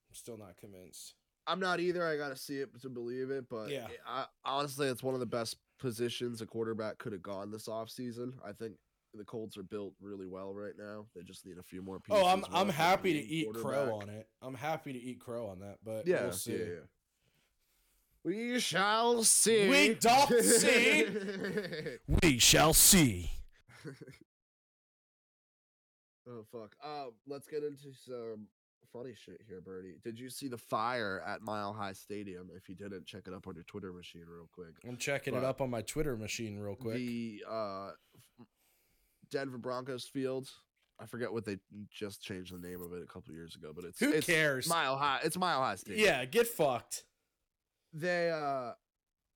I'm still not convinced. I'm not either. I got to see it to believe it. But Yeah. yeah, I, honestly, it's one of the best positions a quarterback could have gone this offseason. I think the Colts are built really well right now. They just need a few more pieces. Oh, I'm I'm happy to eat crow on it. I'm happy to eat crow on that, but Yeah, we'll see. yeah, yeah. We shall see. We doth see. We shall see. oh fuck. Uh, let's get into some funny shit here, Birdie. Did you see the fire at Mile High Stadium? If you didn't, check it up on your Twitter machine real quick. I'm checking it up on my Twitter machine real quick. The uh, Denver Broncos field. I forget what they just changed the name of it a couple years ago, but it's Who it's cares? Mile High. It's Mile High Stadium. yeah, get fucked. they uh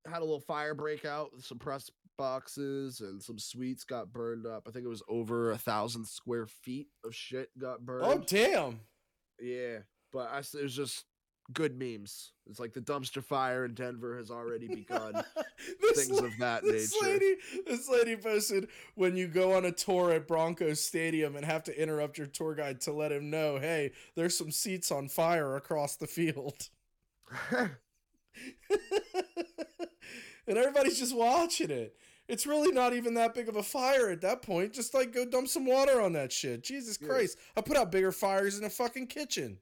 had a little fire breakout. Some press boxes and some suites got burned up. I think it was over a thousand square feet of shit got burned. Oh damn. yeah, but I, it was just good memes. It's like the dumpster fire in Denver has already begun. This things la- of that this nature. Lady, this lady posted when you go on a tour at Broncos Stadium and have to interrupt your tour guide to let him know, hey, there's some seats on fire across the field. and everybody's just watching it. It's really not even that big of a fire at that point. Just like go dump some water on that shit. Jesus Yeah. Christ. I put out bigger fires in a fucking kitchen.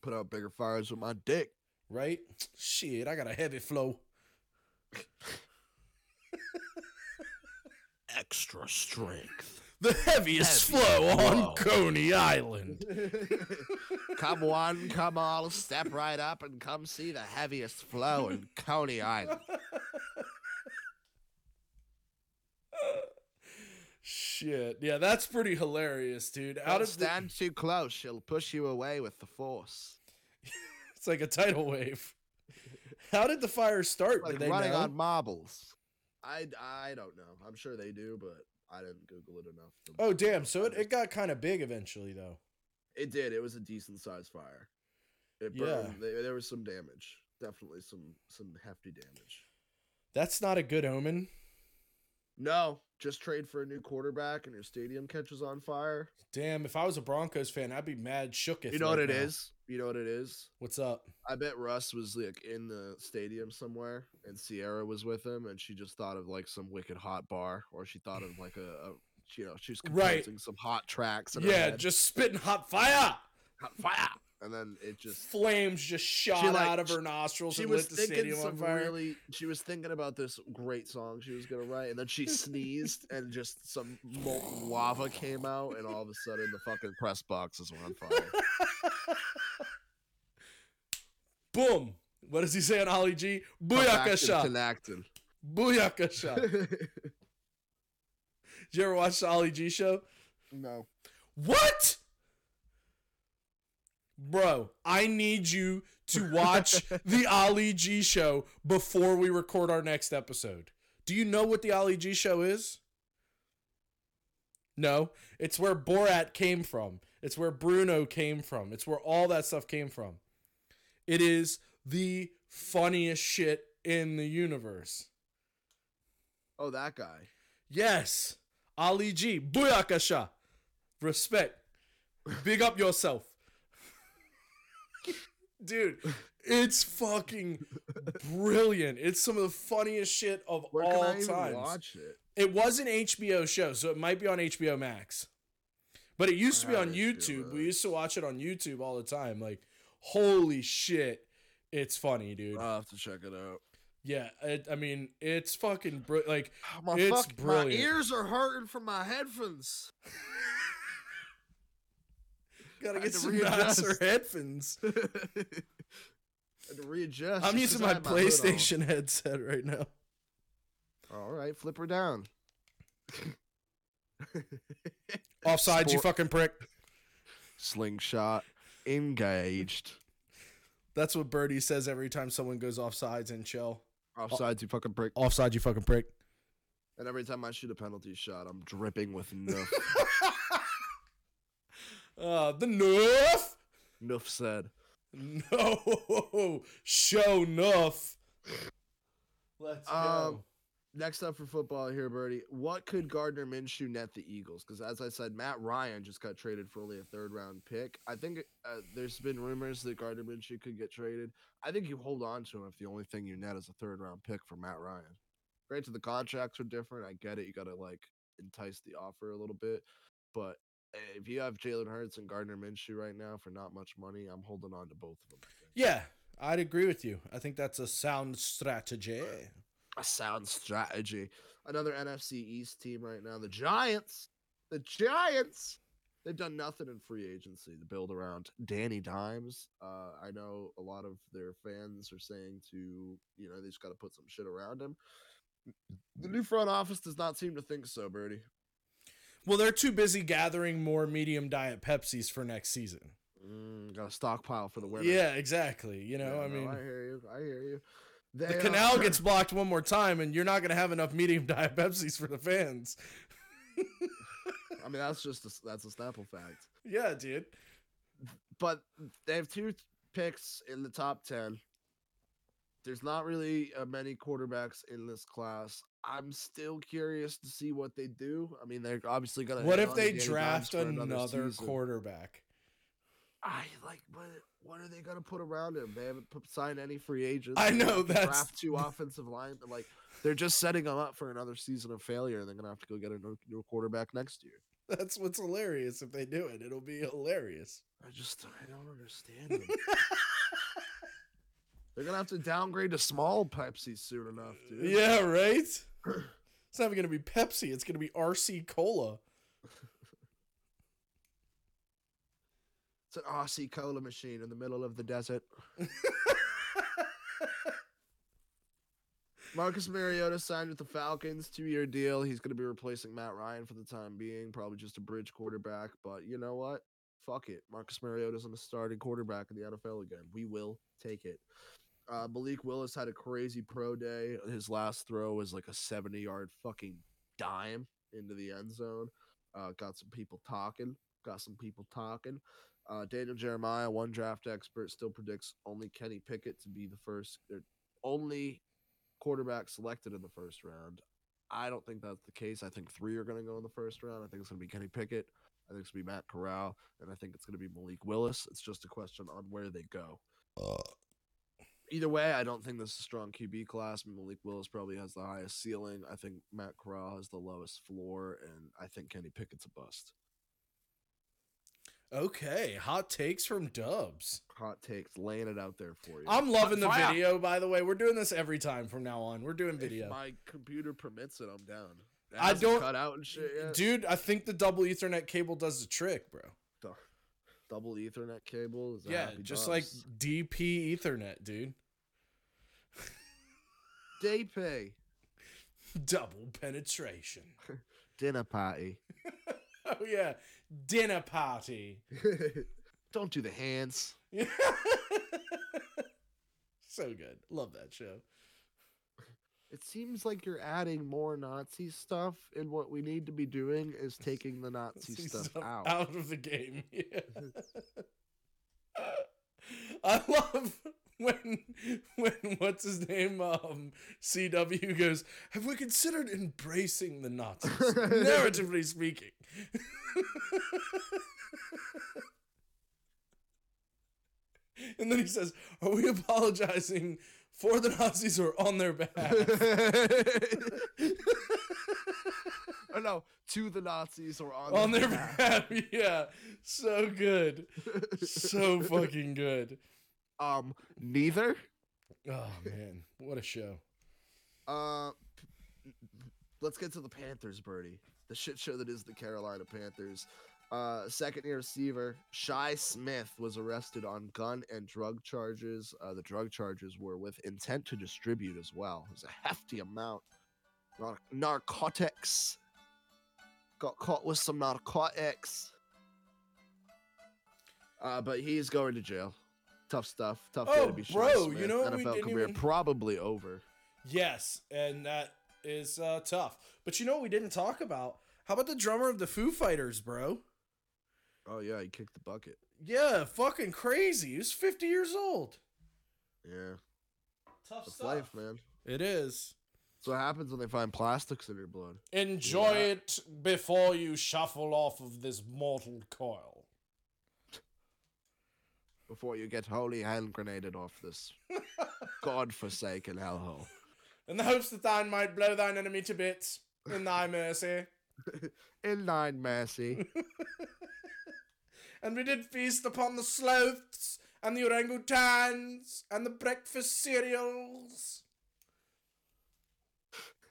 Put out bigger fires with my dick. Right? Shit, I got a heavy flow. Extra strength. The heaviest Heavy flow on. Coney Island. come one, come all, step right up and come see the heaviest flow in Coney Island. Shit. Yeah, that's pretty hilarious, dude. Don't does the, stand too close, she'll push you away with the force. it's like a tidal wave. How did the fire start? Like running know? on marbles. I, I don't know. I'm sure they do, but I didn't Google it enough. Oh damn! So it, it got kind of big eventually, though. It did. It was a decent sized fire. It Yeah. burned. There, there was some damage. Definitely some some hefty damage. That's not a good omen. No, just trade for a new quarterback and your stadium catches on fire. Damn! If I was a Broncos fan, I'd be mad shook. You know what it is? You know what it is? What's up? I bet Russ was like in the stadium somewhere, and Sierra was with him, and she just thought of like some wicked hot bar, or she thought of like a, a you know, she was Right. composing some hot tracks. Yeah, just spitting hot fire. hot fire, and then it just. Flames just shot like, out of her nostrils She and was lit the thinking stadium on some fire. really. She was thinking about this great song she was gonna write, and then she sneezed, and just some molten lava came out, and all of a sudden the fucking press boxes were on fire. Boom! What does he say on Ali G? Come back to Booyakasha! Connecting. Booyakasha! Did you ever watch the Ali G show? no. What? Bro, I need you to watch the Ali G show before we record our next episode. Do you know what the Ali G show is? No, it's where Borat came from. It's where Bruno came from. It's where all that stuff came from. It is the funniest shit in the universe. Oh, that guy. Yes, Ali G. Booyakasha. Respect. Big up yourself. Dude, it's fucking brilliant. It's some of the funniest shit of Where all can I even watch it? It was an HBO show, so it might be on HBO Max. But it used to be ah, on YouTube. We used to watch it on YouTube all the time. Like, holy shit. It's funny, dude. I'll have to check it out. yeah, it, I mean, it's fucking br- like My It's fuck, my ears are hurting from my headphones. Gotta get some nicer headphones. To readjust. I'm using using 'cause I my had hood on. PlayStation headset right now. All right, flip her down. Offside, you fucking prick. Slingshot engaged. That's what Birdie says every time someone goes offsides in shell. Offsides, you fucking prick. Offside, you fucking prick. And every time I shoot a penalty shot, I'm dripping with noof. Uh, the Nuff. noof said. No, show enough. Let's Um, go. Next up for football here, Birdie. What could Gardner Minshew net the Eagles? Because as I said, Matt Ryan just got traded for only a third round pick. I think uh, there's been rumors that Gardner Minshew could get traded. I think you hold on to him if the only thing you net is a third round pick for Matt Ryan. Granted, the contracts are different. I get it. You got to like entice the offer a little bit, but if you have Jalen Hurts and Gardner Minshew right now for not much money, I'm holding on to both of them. Yeah, I'd agree with you. I think that's a sound strategy. a sound strategy. Another NFC East team right now, the Giants. The Giants. They've done nothing in free agency to build around Danny Dimes. Uh, I know a lot of their fans are saying to, you know, they just got to put some shit around him. The new front office does not seem to think so, Birdie. Well, they're too busy gathering more medium diet Pepsis for next season. Mm, got a stockpile for the winter. Yeah, exactly. You know, Yeah, I no, mean, I hear you. I hear you. They, the uh, canal gets blocked one more time, and you're not going to have enough medium diet Pepsis for the fans. I mean, that's just a, that's a Snapple fact. Yeah, dude. but they have two picks in the top 10. There's not really uh, many quarterbacks in this class. I'm still curious to see what they do. I mean, they're obviously going to. What if they draft another quarterback? I like what? What are they going to put around him? They haven't put, signed any free agents. I gonna know, that's- draft two offensive line. Like they're just setting them up for another season of failure. And they're going to have to go get a new, new quarterback next year. That's what's hilarious. If they do it, it'll be hilarious. I just I don't understand. They're gonna have to downgrade to small Pepsi soon enough, dude. Yeah, right? It's not even going to be Pepsi. It's going to be RC Cola. It's an RC cola machine in the middle of the desert. Marcus Mariota signed with the Falcons, two-year deal. He's going to be replacing Matt Ryan for the time being, probably just a bridge quarterback. But you know what? Fuck it. Marcus Mariota's on the starting quarterback in the NFL again. We will take it. Uh, Malik Willis had a crazy pro day. His last throw was like a 70-yard fucking dime into the end zone. Uh, got some people talking. Got some people talking. Uh, Daniel Jeremiah, one draft expert, still predicts only Kenny Pickett to be the first, or only quarterback selected in the first round. I don't think that's the case. I think three are going to go in the first round. I think it's going to be Kenny Pickett. I think it's going to be Matt Corral, and I think it's going to be Malik Willis. It's just a question on where they go. Either way, I don't think this is a strong QB class. Malik Willis probably has the highest ceiling. I think Matt Corral has the lowest floor, and I think Kenny Pickett's a bust. Okay, hot takes from Dubs. Hot takes, laying it out there for you. I'm loving the Fire. video, by the way. We're doing this every time from now on. We're doing If video. my computer permits it, I'm down. It I don't- cut out and shit yet. Dude, I think the double Ethernet cable does the trick, bro. Double Ethernet cable. Is Yeah, just like. DP Ethernet, dude. pay, Double penetration. dinner party. Oh yeah, dinner party. don't do the hands. so good. Love that show. It seems like you're adding more Nazi stuff, and what we need to be doing is taking the Nazi stuff, stuff out. out of the game. Yeah. I love when when what's his name um CW goes, "Have we considered embracing the Nazis, narratively speaking?" and then he says, "Are we apologizing for the Nazis or on their behalf?" oh no, to the Nazis or on, on their behalf. behalf. Yeah. So good. So fucking good. um, neither. Oh man, what a show. Uh, let's get to the Panthers, Birdie. The shit show that is the Carolina Panthers. Uh, second year receiver Shi Smith was arrested on gun and drug charges. Uh, the drug charges were with intent to distribute as well. It was a hefty amount. Nar- narcotics. Got caught with some narcotics. Uh, but he's going to jail. Tough stuff. Tough day Oh, to be Shi bro, you Smith. know what we NFL career even- probably over. Yes, and that is uh, tough. But you know what we didn't talk about? How about the drummer of the Foo Fighters, bro? Oh yeah, he kicked the bucket. Yeah, fucking crazy. He was 50 years old. Yeah, Tough that's stuff. life, man. It is. So what happens when they find plastics in your blood. Enjoy Yeah. it before you shuffle off of this mortal coil. Before you get holy hand grenaded off this god-forsaken hellhole. In the hopes that thine might blow thine enemy to bits in thy mercy. In thine mercy. and we did feast upon the sloths and the orangutans and the breakfast cereals.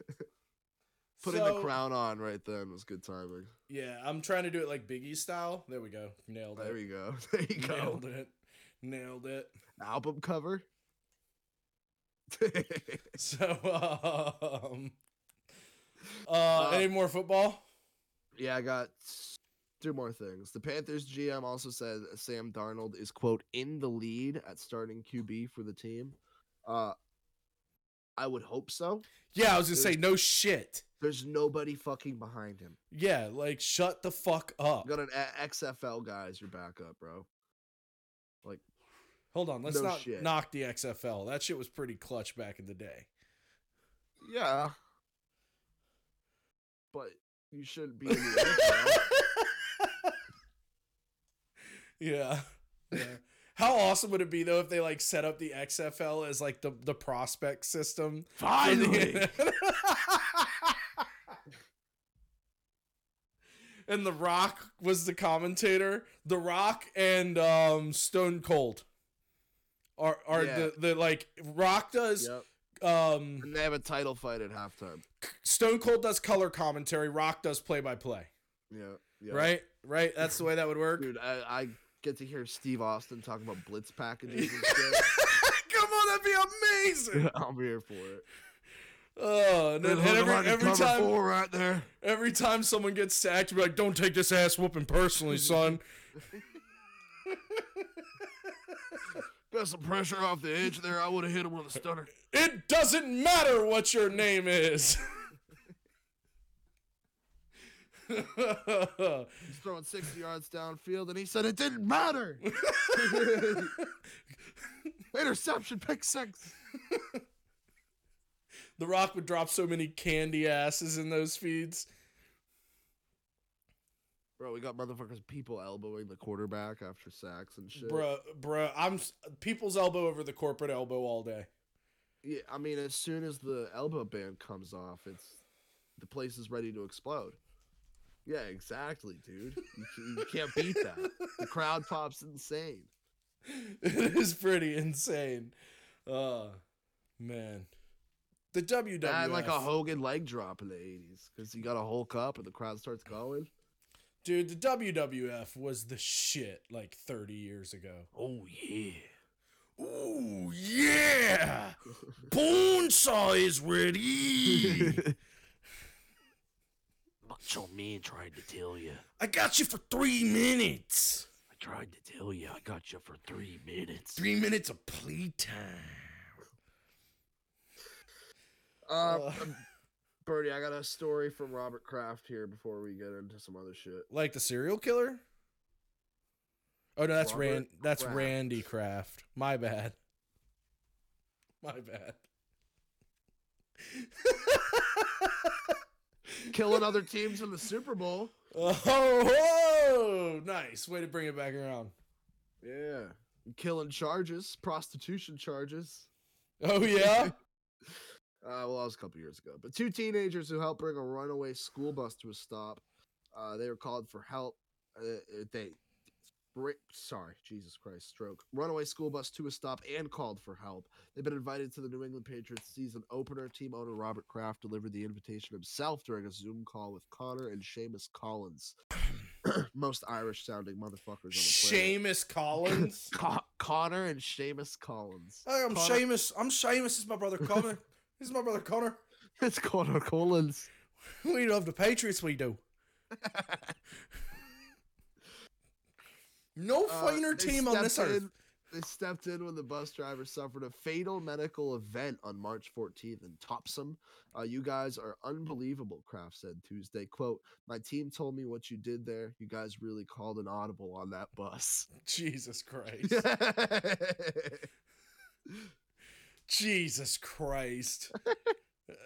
Putting the crown on right then was good timing. Yeah, I'm trying to do it like Biggie style. There we go. Nailed There it. you go. There you go. Nailed it. Nailed it. Album cover. So, um, uh, Uh, any more football? yeah, I got two more things. The Panthers GM also said Sam Darnold is quote in the lead at starting QB for the team. Uh I would hope so. Yeah, I was gonna say no shit. There's nobody fucking behind him. Yeah, like shut the fuck up. You got an XFL guy as your backup, bro. Like Hold on, let's No not shit. knock the XFL. That shit was pretty clutch back in the day. Yeah. But you shouldn't be in the NFL. Yeah. Yeah. How awesome would it be though if they like set up the XFL as like the the prospect system? Finally. and The Rock was the commentator. The Rock and um Stone Cold are are Yeah. the the like Rock does yep. um And they have a title fight at halftime. Stone Cold does color commentary, Rock does play by play. Yeah. Right? Right? That's the way that would work. Dude, I, I get to hear Steve Austin talk about blitz packages and shit. Come on, that'd be amazing. I'll be here for it. Oh, and, then, and every, like every time right there. every time someone gets sacked, you're like, "Don't take this ass whooping personally, son." Got some pressure off the edge there. I would have hit him with a stunner. It doesn't matter what your name is. He's throwing 60 yards downfield, and he said it didn't matter. Interception, pick six. the Rock would drop so many candy asses in those feeds. Bro, we got motherfuckers people elbowing the quarterback after sacks and shit. Bruh, bruh, I'm people's elbow over the corporate elbow all day. Yeah, I mean, as soon as the elbow band comes off, it's the place is ready to explode. Yeah, exactly, dude. You, you can't beat that. The crowd pops insane. it is pretty insane. Uh man. The WWF. I had like a Hogan leg drop in the 80s because he got a whole cup and the crowd starts going. Dude, the WWF was the shit like 30 years ago. Oh, yeah. Oh, yeah! Bonesaw is ready! Macho Man tried to tell you. I got you for three minutes! I tried to tell you I got you for three minutes. Three minutes of playtime. Uh, Uh. um, Birdie, I got a story from Robert Kraft here before we get into some other shit. Like the serial killer? Oh no, that's Robert Rand that's Kraft. Randy Kraft. My bad. My bad. Killing other teams in the Super Bowl. Oh, nice way to bring it back around. Yeah. Killing charges, prostitution charges. Oh yeah, Uh, well, that was a couple years ago. But two teenagers who helped bring a runaway school bus to a stop. Uh, they were called for help. Uh, uh, they, sorry, Jesus Christ, stroke. Runaway school bus to a stop and called for help. They've been invited to the New England Patriots season opener. Team owner Robert Kraft delivered the invitation himself during a Zoom call with Connor and Seamus Collins. most Irish sounding motherfuckers on the. Seamus Collins. Co- Connor and Seamus Collins. Hey, I'm Connor- Seamus. I'm Seamus. This is my brother Connor. this is my brother Connor. It's Connor Collins. We love the Patriots. We do. No Uh, finer they team on this stepped earth. They stepped in when the bus driver suffered a fatal medical event on March 14th in Topsham. Uh, you guys are unbelievable, Kraft said Tuesday. Quote, my team told me what you did there. You guys really called an audible on that bus. Jesus Christ. Jesus Christ.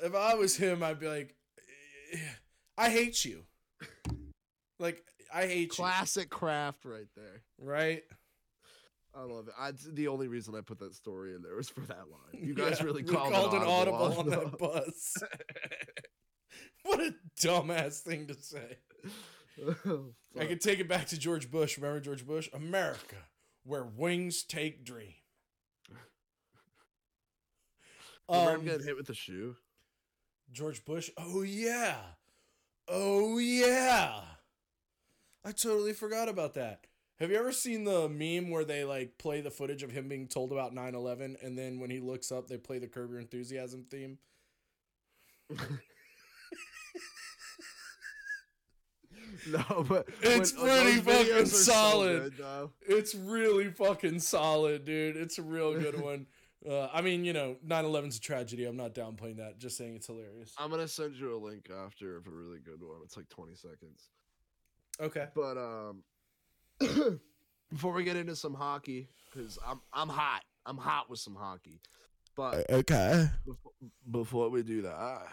if I was him, I'd be like, "Eh, I hate you. Like, I hate Classic Kraft, right there. Right? I love it. I, the only reason I put that story in there was for that line. You guys Yeah, really we called, an audible on the- that bus. what a dumbass thing to say. I Fuck. could take it back to George Bush. Remember George Bush? America, where wings take dream. Remember him Um, getting hit with a shoe? George Bush. Oh yeah. Oh yeah. I totally forgot about that. Have you ever seen the meme where they like play the footage of him being told about 9/11 and then when he looks up they play the Curb Your Enthusiasm theme? No, but It's when- pretty fucking are so solid. good. It's really fucking solid, dude. It's a real good one. Uh, I mean, you know, 9/11's a tragedy. I'm not downplaying that. Just saying it's hilarious. I'm gonna send you a link after of a really good one. It's like 20 seconds. Okay. But um, before we get into some hockey, because I'm I'm hot. I'm hot with some hockey. But Okay. before, before we do that,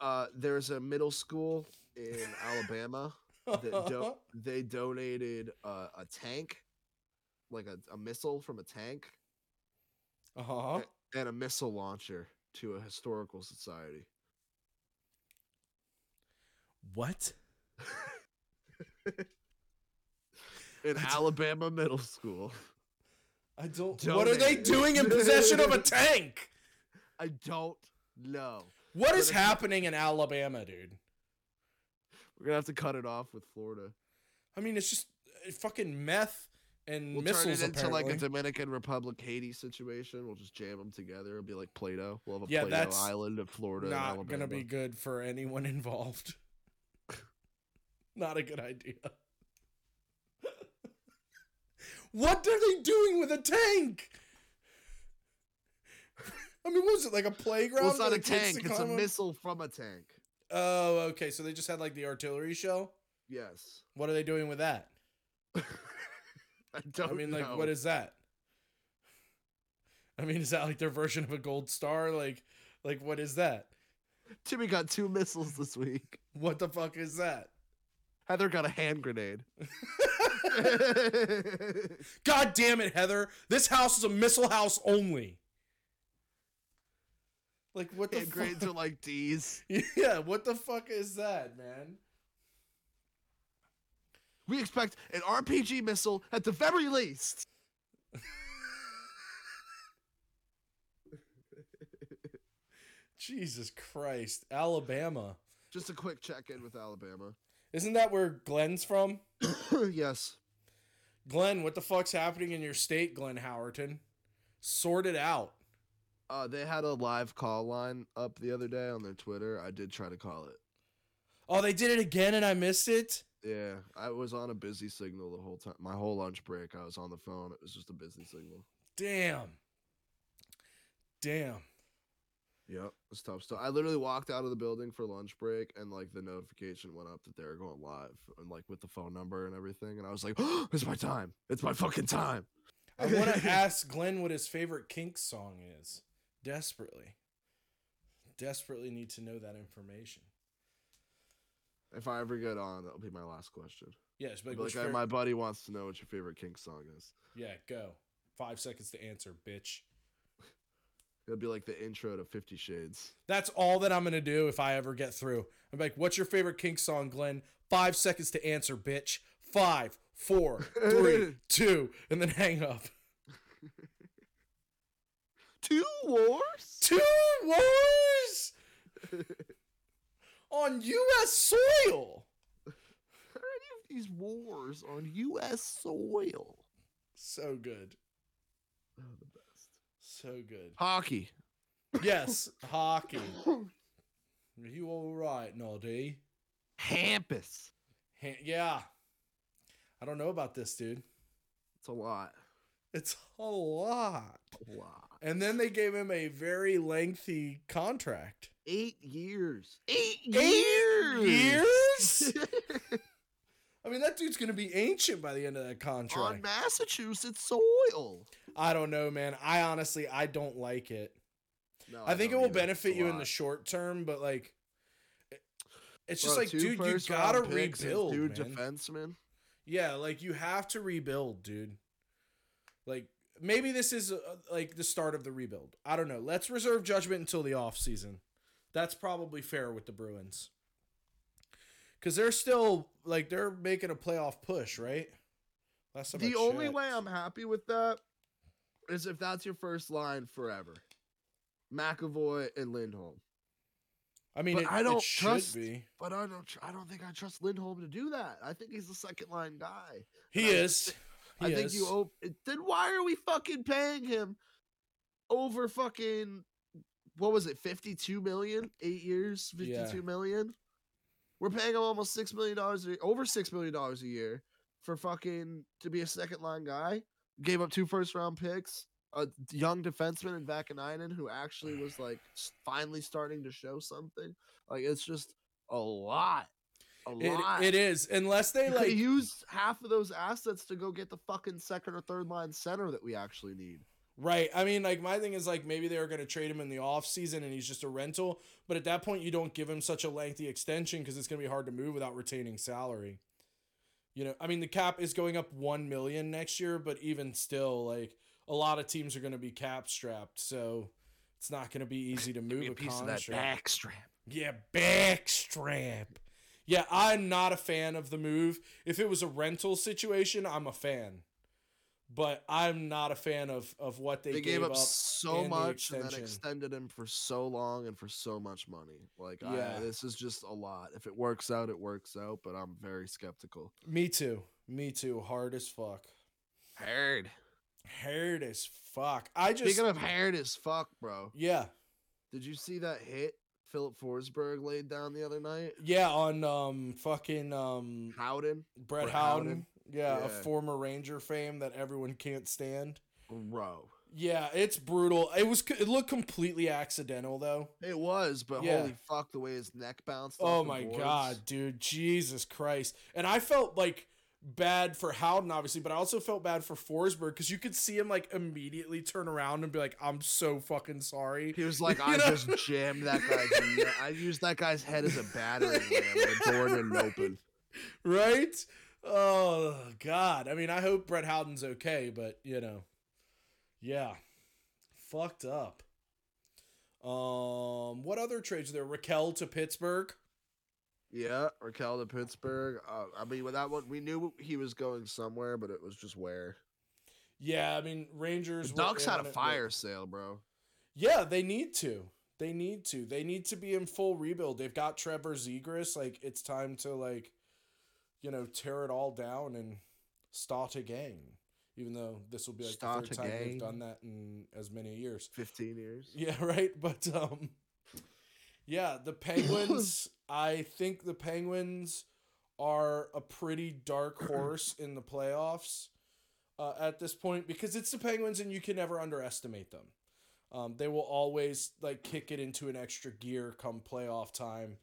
uh, there's a middle school in Alabama that do- they donated uh, a tank, like a, a missile from a tank, uh-huh. and a missile launcher to a historical society. What? In Alabama middle school. I don't. What are they doing in possession of a tank? I don't know. What is happening in Alabama, dude? We're gonna have to cut it off with Florida. I mean, it's just uh, fucking meth and We'll missiles. turn it into apparently. like a Dominican Republic Haiti situation. We'll just jam them together. It'll be like Play-Doh. We'll have a Yeah, Play-Doh island of Florida. and not gonna be good for anyone involved. Not a good idea. what are they doing with a tank? I mean, what was it like a playground? Well, it's not a tank. It's a missile from a tank. Oh, okay. So they just had like the artillery show. Yes. What are they doing with that? I don't I mean, like, what is that? I mean, is that like their version of a gold star? Like, like what is that? Timmy got two missiles this week. What the fuck is that? Heather got a hand grenade. God damn it, Heather! This house is a missile house only. Like, what the hand grenades are like D's. Yeah, what the fuck is that, man? We expect an RPG missile at the very least. Jesus Christ, Alabama. Just a quick check in with Alabama. Isn't that where Glenn's from? yes. Glenn, what the fuck's happening in your state, Glenn Howerton? Sort it out. Uh, they had a live call line up the other day on their Twitter. I did try to call it. Oh, they did it again and I missed it? Yeah, I was on a busy signal the whole time. My whole lunch break, I was on the phone. It was just a busy signal. Damn. Damn. Yep, it's tough stuff. I literally walked out of the building for lunch break, and like the notification went up that they were going live, and like with the phone number and everything. And I was like, oh, "It's my time! It's my fucking time!" I want to ask Glenn what his favorite Kinks song is. Desperately. Desperately need to know that information. If I ever get on, that'll be my last question. Yes, but Like, what's like, your my buddy wants to know what your favorite Kink song is. Yeah, go. Five seconds to answer, bitch. It'll be like the intro to Fifty Shades. That's all that I'm gonna do if I ever get through. I'm like, what's your favorite Kink song, Glenn? Five seconds to answer, bitch. Five, four, three, two, and then hang up. Two wars. Two wars on U.S. soil. Are Any of these wars on U.S. soil. So good. So good. Hockey. Yes, hockey. Are you all right, Noddy? Hampus. Ha- yeah. I don't know about this, dude. It's a lot. It's a lot. A lot. And then they gave him a very lengthy contract. Eight years. Eight, Eight years. Years? I mean, that dude's gonna be ancient by the end of that contract. on. Massachusetts soil. I don't know, man. I honestly, I don't like it. No, I think it will either. Benefit you in the short term, but like, it- it's just Bro, like, dude, you gotta rebuild, Two man. Yeah, like you have to rebuild, dude. Like maybe this is uh, like the start of the rebuild. I don't know. Let's reserve judgment until the off season. That's probably fair with the Bruins. Cuz they're still like they're making a playoff push, right? Last time The only way I'm happy with that is if that's your first line forever. McAvoy and Lindholm. I mean, it, I don't trust- be. But I don't. I don't think I trust Lindholm to do that. I think he's the second line guy. He I is. He I think is. you. Op- then why are we fucking paying him over fucking what was it? Fifty two million, eight years, Yeah. fifty two million. We're paying him almost six million dollars, over six million dollars a year for fucking to be a second line guy. Gave up two first round picks, a young defenseman in Vaakanainen who actually was like finally starting to show something. Like it's just a lot, a lot. It, it is unless they You like use half of those assets to go get the fucking second or third line center that we actually need. Right. I mean, like my thing is like maybe they were going to trade him in the off season and he's just a rental, but at that point you don't give him such a lengthy extension because it's going to be hard to move without retaining salary. You know, I mean the cap is going up 1 million next year, but even still like a lot of teams are going to be cap strapped, so it's not going to be easy to move a, a piece of that contract. backstrap. Yeah, backstrap. Yeah, I'm not a fan of the move. If it was a rental situation, I'm a fan. But I'm not a fan of of what they, They, gave, up, so much and then extended him for so long and for so much money. Like, Yeah. I, this is just a lot. If it works out, it works out, but I'm very skeptical. Me too. Me too. Hard as fuck. Hard. Hard as fuck. I just Speaking of hard as fuck, bro, yeah, did you see that hit Filip Forsberg laid down the other night? yeah. On um fucking um Howden? Brett Brett Howden. Howden? Yeah, a former Ranger fame that everyone can't stand. Bro. Yeah, it's brutal. It was. It looked completely accidental though. It was, but Yeah. holy fuck, the way his neck bounced. Oh my boards. god, dude. Jesus Christ. And I felt like bad for Howden, obviously, but I also felt bad for Forsberg because you could see him like immediately turn around and be like, I'm so fucking sorry. He was like, I know? just jammed that guy's. I used that guy's head as a battering ram. The door didn't open. Right? Oh God. I mean, I hope Brett Howden's okay, but you know. Yeah. Fucked up. Um, what other trades are there? Rakell to Pittsburgh. Yeah, Rakell to Pittsburgh. Uh, I mean, with that one, we knew he was going somewhere, but it was just where. Yeah, I mean Rangers. were Ducks had a on it, fire sale, bro. Yeah, they need to. They need to. They need to be in full rebuild. They've got Trevor Zegras. Like it's time to like, you know, tear it all down and start again. Even though this will be like Start the third time they've done that in as many years. 15 years. Yeah, right. But um, yeah, the Penguins. I think the Penguins are a pretty dark horse in the playoffs uh, at this point because it's the Penguins and you can never underestimate them. Um, they will always like kick it into an extra gear come playoff time,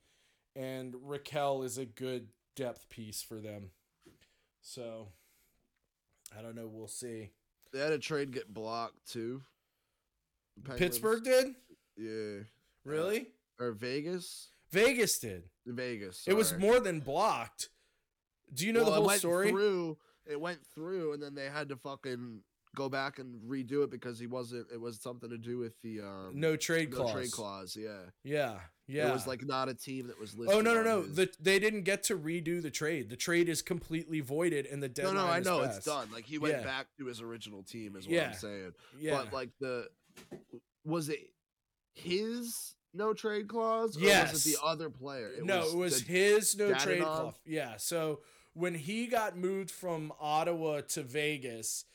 and Rakell is a good depth piece for them. So, I don't know. We'll see. They had a trade get blocked too. Pittsburgh did Yeah. really. Or Vegas? Vegas did. Vegas. It was more than blocked. Do you know Well, the it whole went story? Through, it went through, and then they had to fucking go back and redo it because he wasn't. It was something to do with the um, No trade no clause. trade clause. Yeah. Yeah, yeah. It was like not a team that was listed. oh no no no! his- The, they didn't get to redo the trade. The trade is completely voided, and the deadline. no, no, I know passed. it's done. Like he went Yeah. back to his original team, is what Yeah. I'm saying. Yeah, But like the, was it his no trade clause? Or was it the other player? no, it was his no trade clause. Yeah, so when he got moved from Ottawa to Vegas,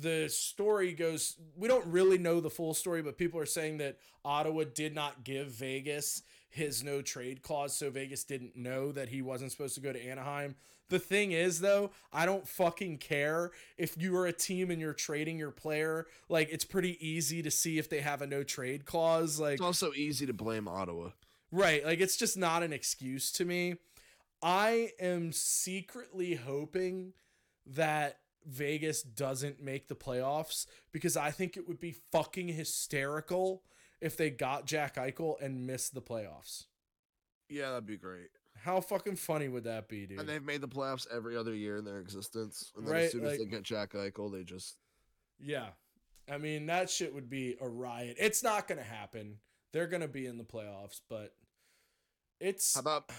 the story goes we don't really know the full story, but people are saying that Ottawa did not give Vegas his no trade clause, so Vegas didn't know that he wasn't supposed to go to Anaheim. The thing is, though, I don't fucking care if you are a team and you're trading your player. Like, it's pretty easy to see if they have a no trade clause. Like, It's also easy to blame Ottawa. Right. Like it's just not an excuse to me. I am secretly hoping that Vegas doesn't make the playoffs because I think it would be fucking hysterical if they got Jack Eichel and missed the playoffs. Yeah, that'd be great. How fucking funny would that be, dude? And they've made the playoffs every other year in their existence. And then Right, as soon as they get Jack Eichel, they just yeah. I mean, that shit would be a riot. It's not going to happen. They're going to be in the playoffs, but it's how about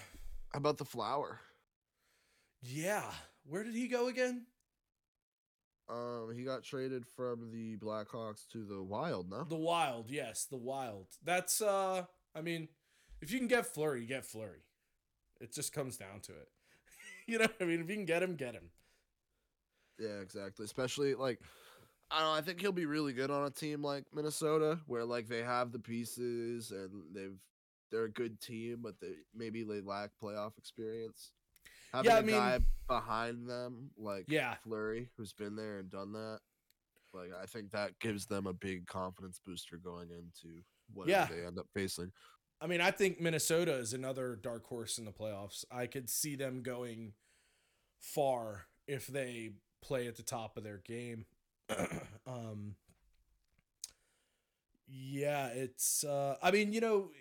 how about the flower? yeah. Where did he go again? Um, he got traded from the Blackhawks to the Wild, no? The Wild, yes, the Wild. That's uh I mean, if you can get Fleury, get Fleury. It just comes down to it. you know, what I mean, if you can get him, get him. Yeah, exactly. Especially like I don't know, I think he'll be really good on a team like Minnesota where like they have the pieces and they've they're a good team, but they maybe they lack playoff experience. Having Yeah, I mean- guy behind them like Yeah. Fleury, who's been there and done that, like I think that gives them a big confidence booster going into what Yeah. they end up facing. I mean, I think Minnesota is another dark horse in the playoffs. I could see them going far if they play at the top of their game. um yeah, it's uh I mean, you know,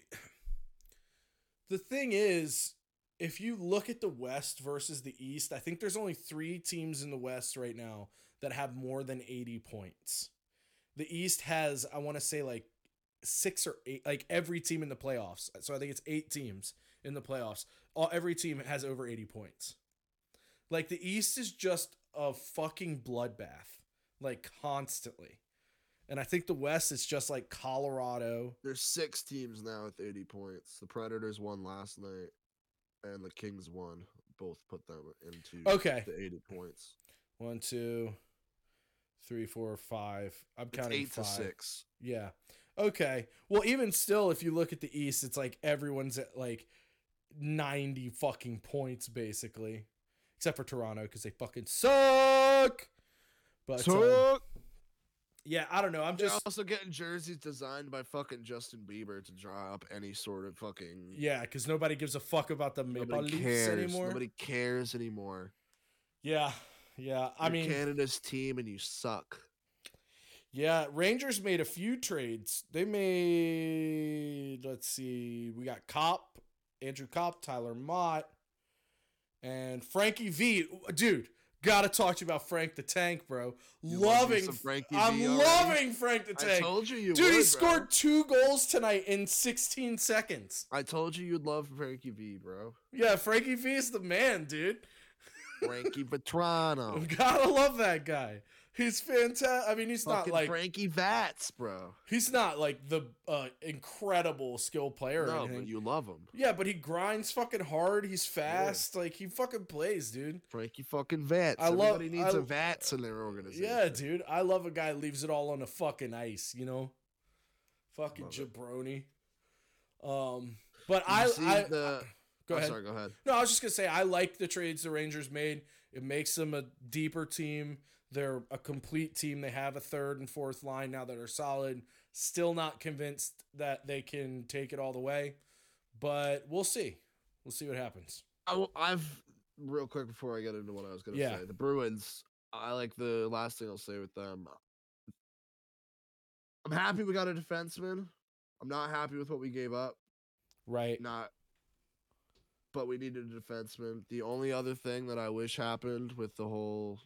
the thing is if you look at the West versus the East, I think there's only 3 teams in the West right now that have more than 80 points. The East has I want to say like six or eight, like every team in the playoffs. So I think it's eight teams in the playoffs. All every team has over 80 points. Like the East is just a fucking bloodbath, like constantly. And I think the West is just like Colorado. There's six teams now with 80 points. The Predators won last night, and the Kings won. Both put them into Okay. the 80 points. One, two, three, four, five. I'm It's counting eight five. to six. Yeah. Okay. Well, even still, if you look at the East, it's like everyone's at like 90 fucking points, basically. Except for Toronto, because they fucking suck. But uh, So yeah, I don't know. I'm they're just also getting jerseys designed by fucking Justin Bieber to draw up any sort of fucking. yeah, because nobody gives a fuck about the Maple Nobody Leafs cares. anymore. Nobody cares anymore. Yeah, yeah. I You're mean, Canada's team, and you suck. yeah. Rangers made a few trades. They made. Let's see. We got Copp, Andrew Copp, Tyler Motte, and Frankie V. Dude, gotta talk to you about Frank the Tank, bro. You loving. Frankie I'm already? loving Frank the Tank. I told you you Dude, would, he bro. scored two goals tonight in 16 seconds. I told you you'd love Frankie V, bro. Yeah, Frankie V is the man, dude. Frankie Vatrano. Gotta love that guy. He's fantastic. I mean, he's not like Frankie Vats, bro. he's not like the uh, incredible skill player No, but you love him. yeah, but he grinds fucking hard. He's fast. Like he fucking plays, dude. Frankie fucking Vats. I love- Everybody needs I- a Vats in their organization. Yeah, dude. I love a guy who leaves it all on the fucking ice. You know, fucking Love it. jabroni. Um, but I, I the. go oh, ahead. Sorry, go ahead. No, I was just gonna say I like the trades the Rangers made. It makes them a deeper team. They're a complete team. They have a third and fourth line now that are solid. Still not convinced that they can take it all the way, but we'll see. We'll see what happens. I, have real quick before I get into what I was gonna Yeah. say. The Bruins. I like the last thing I'll say with them. I'm happy we got a defenseman. I'm not happy with what we gave up. Right. Not. But we needed a defenseman. The only other thing that I wish happened with the whole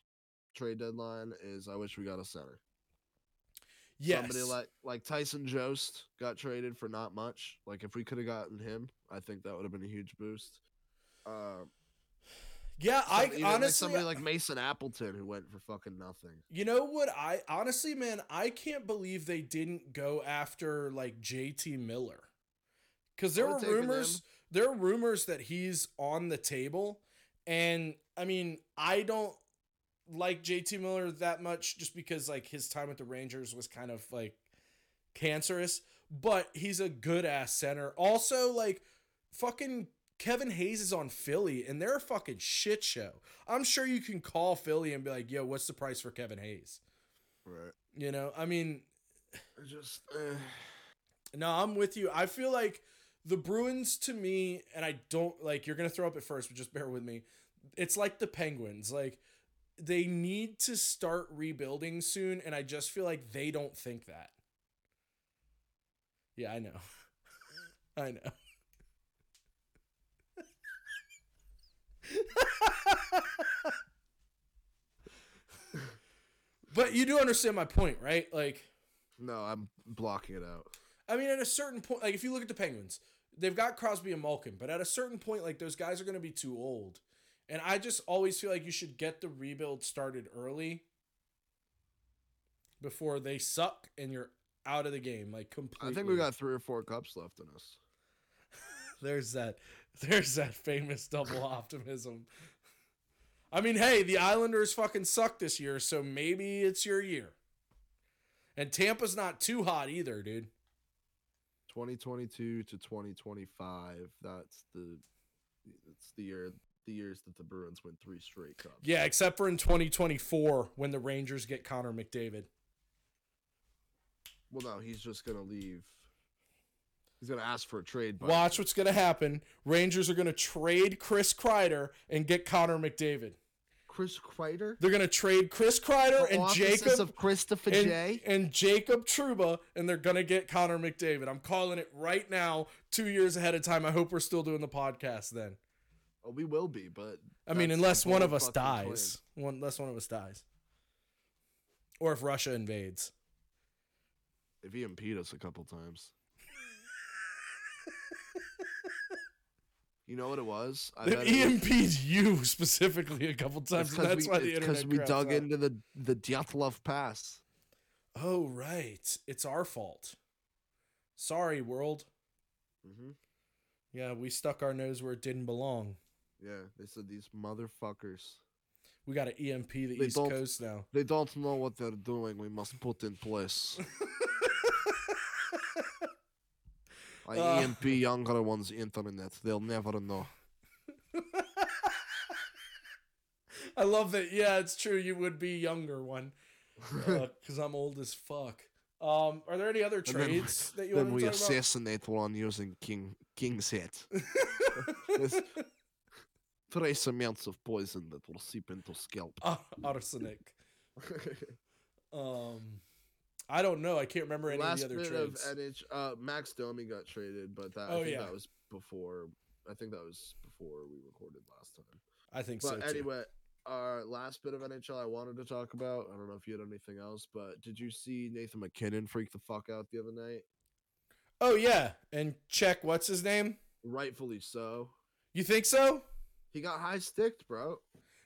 trade deadline is I wish we got a center. Yes. Somebody like like Tyson Jost got traded for not much. Like if we could have gotten him, I think that would have been a huge boost. Uh, yeah, I even like honestly somebody like Mason Appleton who went for fucking nothing. You know what? I honestly, man, I can't believe they didn't go after like JT Miller. Cuz there were rumors, there are rumors that he's on the table And I mean, I don't like JT Miller that much just because like his time at the Rangers was kind of like cancerous, but he's a good ass center. Also, like fucking Kevin Hayes is on Philly and they're a fucking shit show. I'm sure you can call Philly and be like, yo, what's the price for Kevin Hayes? Right. You know, I mean, Just eh. no, I'm with you. I feel like the Bruins to me, and I don't like you're gonna throw up at first, but just bear with me. It's like the Penguins. Like they need to start rebuilding soon, and I just feel like they don't think that. Yeah, I know. I know. but you do understand my point, right? Like no, I'm blocking it out. I mean, at a certain point, like if you look at the Penguins, they've got Crosby and Malkin, but at a certain point, like those guys are going to be too old. And I just always feel like you should get the rebuild started early before they suck and you're out of the game, like completely. I think we got three or four cups left in us. There's that. There's that famous double optimism. I mean, hey, the Islanders fucking suck this year, so maybe it's your year. And Tampa's not too hot either, dude. 2022 to 2025. That's the it's the year the years that the Bruins win three straight cups. Yeah, except for in 2024 when the Rangers get Connor McDavid. Well, no, he's just gonna leave. He's gonna ask for a trade. Watch what's going to happen. Rangers are going to trade Chris Kreider and get Connor McDavid. Chris Kreider. They're going to trade Chris Kreider The and Jacob of Christopher and, J. and Jacob Trouba, and they're going to get Connor McDavid. I'm calling it right now, two years ahead of time. I hope we're still doing the podcast then. Oh, we will be, but I mean, unless one of us dies. One, unless one of us dies. Or if Russia invades. If he impede us a couple times. You know what it was? I If bet he was- you specifically a couple times, that's we, why the internet we dug out. into the the Dyatlov Pass. Oh right, it's our fault. Sorry, world. Mm-hmm. Yeah, we stuck our nose where it didn't belong. Yeah, they said these motherfuckers. We got to EMP the They East Coast now. They don't know what they're doing. We must put in place. I Uh. EMP younger ones internet. They'll never know. I love that. Yeah, it's true. You would be younger one because I'm old as fuck. Um, are there any other then- trades that you then want we to talk assassinate one using King King's head. Trace amounts of poison that will seep into scalp. uh, arsenic. Um, I don't know. I can't remember any Last of the other bit trades. of NH, uh, Max Domi got traded, but that Oh, I think yeah. that was before. I think that was before we recorded last time. I think But so too. anyway, our last bit of NHL I wanted to talk about. I don't know if you had anything else, but did you see Nathan MacKinnon freak the fuck out the other night? Oh yeah, and check what's his name? Rightfully so. You think so? He got high sticked, bro.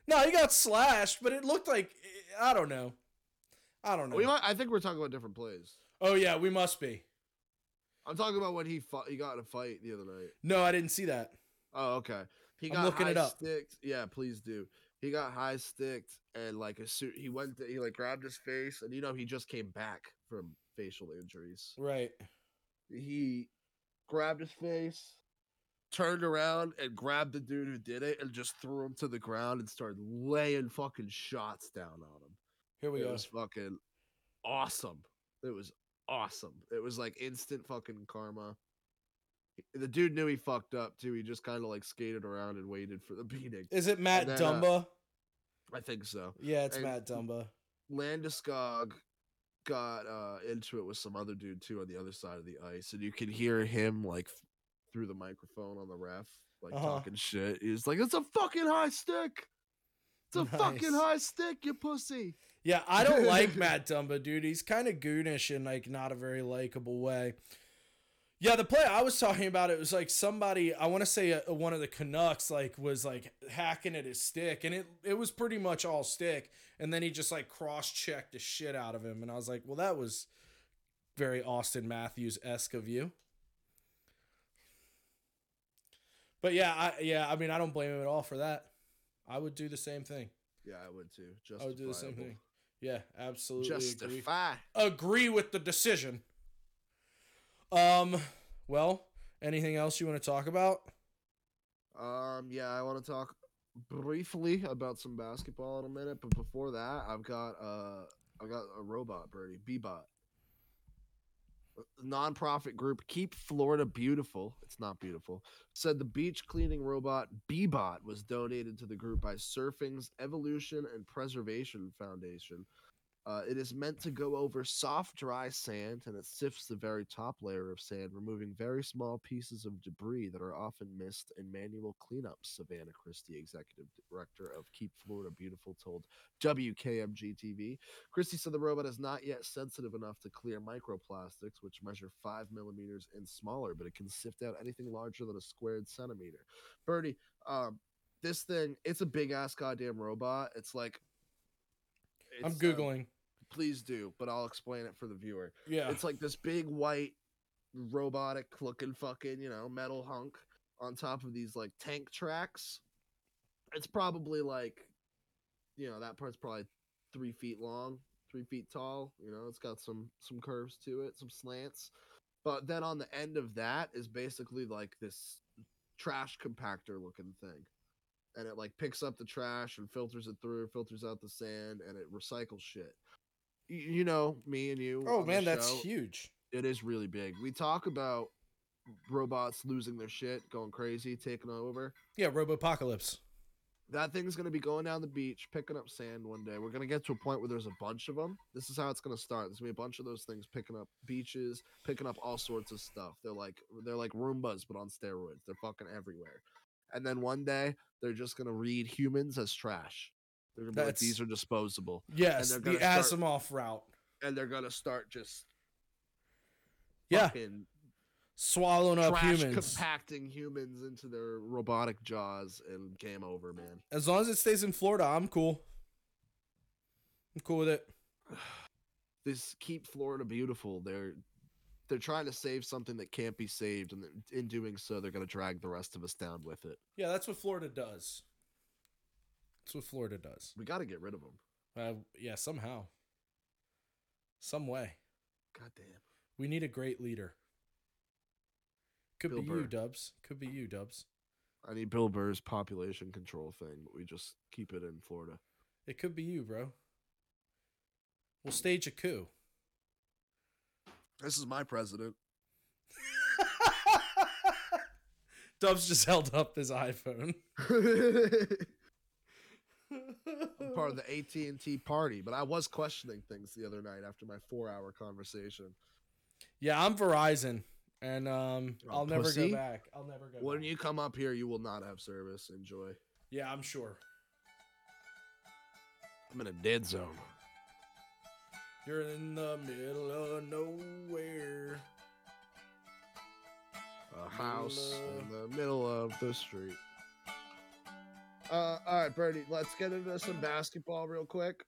No, he got slashed, but it looked like I don't know. I don't know. We might, I think we're talking about different plays. oh yeah, we must be. I'm talking about when he fought, he got in a fight the other night. No, I didn't see that. Oh, okay. He I'm got looking high it up. sticked. Yeah, please do. He got high sticked and like a suit. He went. To, he like grabbed his face, and you know he just came back from facial injuries. Right. He grabbed his face, turned around, and grabbed the dude who did it, and just threw him to the ground and started laying fucking shots down on him. Here we it go. was fucking awesome. It was awesome. It was like instant fucking karma. The dude knew he fucked up too. He just kind of like skated around and waited for the beating. Is it Matt then, uh, Dumba? I think so. yeah, it's and- Matt Dumba. Landeskog got uh into it with some other dude too on the other side of the ice, and you could hear him like through the microphone on the ref, like Uh-huh. talking shit. He's like, "It's a fucking high stick. It's a fucking high stick, you pussy." Yeah, I don't like Matt Dumba, dude. He's kind of goonish in like not a very likable way. Yeah, the play I was talking about, it was like somebody I want to say uh one of the Canucks like was like hacking at his stick, and it it was pretty much all stick, and then he just like cross checked the shit out of him, and I was like, well, that was very Auston Matthews esque of you. But yeah, I yeah, I mean, I don't blame him at all for that. I would do the same thing. Yeah, I would too. I would do the same thing. Yeah, absolutely agree. Justify. Agree with the decision. Um, well, anything else you want to talk about? Um, yeah, I want to talk briefly about some basketball in a minute, but before that, I've got uh, I got a robot, Birdie, Bebot. Nonprofit group Keep Florida Beautiful. It's not beautiful. Said the beach cleaning robot Bebot was donated to the group by Surfing's Evolution and Preservation Foundation. Uh, it is meant to go over soft, dry sand, and it sifts the very top layer of sand, removing very small pieces of debris that are often missed in manual cleanups. Savannah Christie, executive director of Keep Florida Beautiful, told WKMG TV. Christie said the robot is not yet sensitive enough to clear microplastics, which measure five millimeters and smaller, but it can sift out anything larger than a squared centimeter. Birdie, um, this thing, it's a big ass goddamn robot. It's like I'm it's, um, googling. please do, but I'll explain it for the viewer. yeah. It's like this big white robotic looking fucking, you know, metal hunk on top of these like tank tracks. It's probably like, you know, that part's probably three feet long, three feet tall. You know, it's got some some curves to it, some slants. But then on the end of that is basically like this trash compactor looking thing. And it like picks up the trash and filters it through, filters out the sand, and it recycles shit. Y- You know, me and you. oh man, that's huge. it is really big. We talk about robots losing their shit, going crazy, taking over. Yeah, Robopocalypse. That thing's to be going down the beach, picking up sand one day. We're to get to a point where there's a bunch of them. This is how it's to start. There's to be a bunch of those things picking up beaches, picking up all sorts of stuff. They're like they're like Roombas but on steroids. They're fucking everywhere. And then one day they're just going to read humans as trash. They're going to be like these are disposable. Yes, the gonna start- Asimov route. And they're going to start just Yeah, swallowing up humans. compacting humans into their robotic jaws and game over, man. As long as it stays in Florida, I'm cool. I'm cool with it. This keep Florida beautiful. They're they're trying to save something that can't be saved, and in doing so, they're going to drag the rest of us down with it. Yeah, that's what Florida does. That's what Florida does. We got to get rid of them. Uh, yeah, somehow, some way. God damn. We need a great leader. Could Bill be Burr. you, Dubs. Could be you, Dubs. I need Bill Burr's population control thing, but we just keep it in Florida. It could be you, bro. We'll stage a coup. This is my president. Dubs just held up his iPhone. I'm part of the AT and T party, but I was questioning things the other night after my four-hour conversation. yeah, I'm Verizon, and um, Oh, I'll never pussy. go back. I'll never go. When back. you come up here, you will not have service. Enjoy. Yeah, I'm sure. I'm in a dead zone. You're in the middle of nowhere. a house Middle in the middle of the street. Uh, all right, Birdie, let's get into some basketball real quick,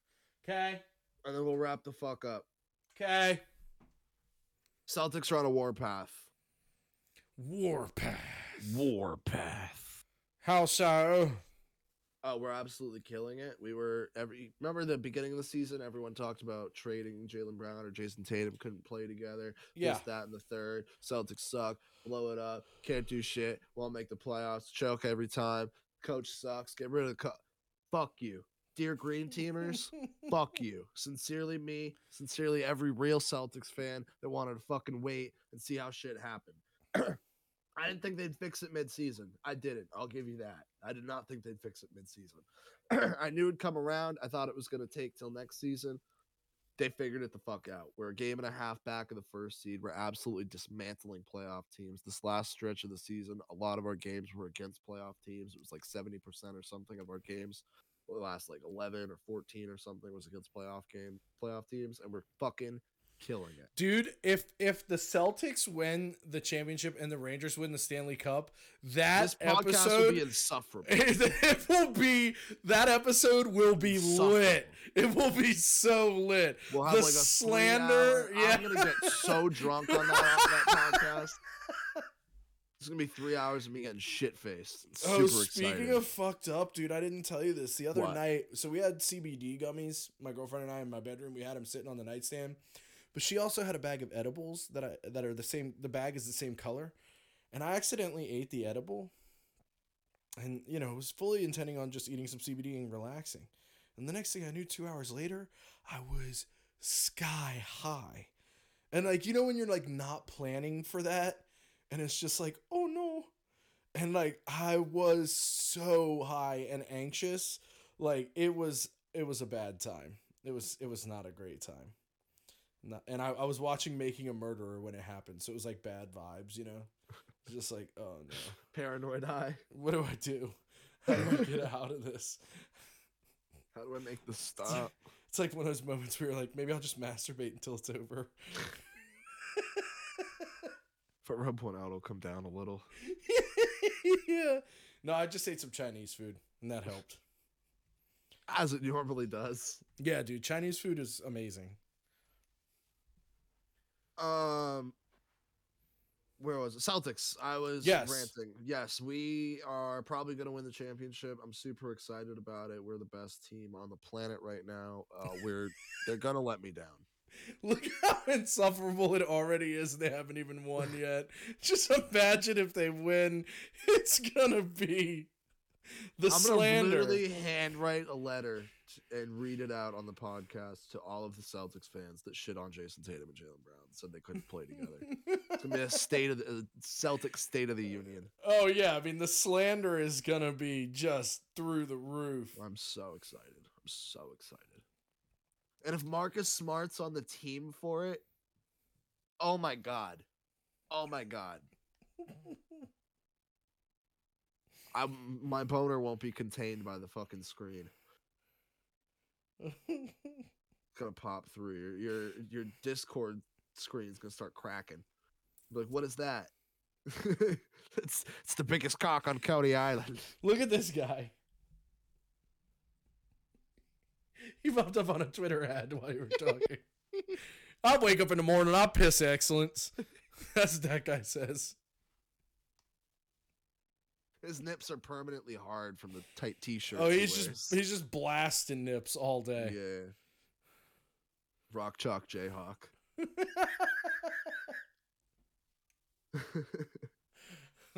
Okay. and then we'll wrap the fuck up. Okay. Celtics are on a warpath. Warpath. Warpath. How so? Oh, we're absolutely killing it. We were every remember the beginning of the season. Everyone talked about trading Jaylen Brown or Jayson Tatum couldn't play together. Yeah. This, that, and the third. Celtics suck. Blow it up. Can't do shit. Won't make the playoffs. Choke every time. Coach sucks. Get rid of the co- Fuck you, dear Green Teamers. fuck you. Sincerely, me. Sincerely, every real Celtics fan that wanted to fucking wait and see how shit happened. I didn't think they'd fix it mid-season. I didn't. I'll give you that. I did not think they'd fix it mid-season. I knew it'd come around. I thought it was going to take till next season. They figured it the fuck out. We're a game and a half back of the first seed. We're absolutely dismantling playoff teams. This last stretch of the season, a lot of our games were against playoff teams. It was like 70% or something of our games. The last like 11 or 14 or something was against playoff game playoff teams and we're fucking killing it. Dude, if if the Celtics win the championship and the Rangers win the Stanley Cup, that this podcast episode will be insufferable. it will be that episode will be lit. It will be so lit. We'll have the like a slander, yeah. I'm gonna get so drunk on that, that podcast. It's gonna be three hours of me getting shit faced. Oh, speaking of fucked up, dude, I didn't tell you this the other What? night. So we had CBD gummies. My girlfriend and I in my bedroom. We had them sitting on the nightstand, but she also had a bag of edibles that I that are the same. The bag is the same color, and I accidentally ate the edible, and you know was fully intending on just eating some CBD and relaxing. And the next thing I knew, two hours later, I was sky high, and like you know when you're like not planning for that, and it's just like oh no and like I was so high and anxious, like it was it was a bad time. It was it was not a great time. Not, and I, I was watching Making a Murderer when it happened, so it was like bad vibes, you know. Just like oh no, paranoid high. what do I do? How do I get out of this? How do I make this stop? It's like one of those moments where you're like, maybe I'll just masturbate until it's over. if I rub one out, it'll come down a little. yeah. No, I just ate some Chinese food, and that helped. As it normally does. Yeah, dude, Chinese food is amazing. Um, where was it? Celtics. I was Yes. ranting. Yes, we are probably going to win the championship. I'm super excited about it. We're the best team on the planet right now. Uh, we're they're gonna let me down. Look how insufferable it already is. They haven't even won yet. Just imagine if they win. It's gonna be the I'm gonna slander. literally handwrite a letter and read it out on the podcast to all of the Celtics fans that shit on Jayson Tatum and Jaylen Brown. Said they couldn't play together. It's gonna be a state of the Celtic State of the Union. oh yeah, I mean the slander is gonna be just through the roof. I'm so excited. I'm so excited. And if Marcus Smart's on the team for it, oh my god. Oh my god. I my boner won't be contained by the fucking screen. It's gonna pop through your your your Discord screen's gonna start cracking. Like, what is that? it's it's the biggest cock on Coney Island. Look at this guy. He popped up on a Twitter ad while you were talking. I wake up in the morning, I piss excellence. That's what that guy says. His nips are permanently hard from the tight t-shirt. Oh, he's just he's just blasting nips all day. yeah. Rock chalk Jayhawk.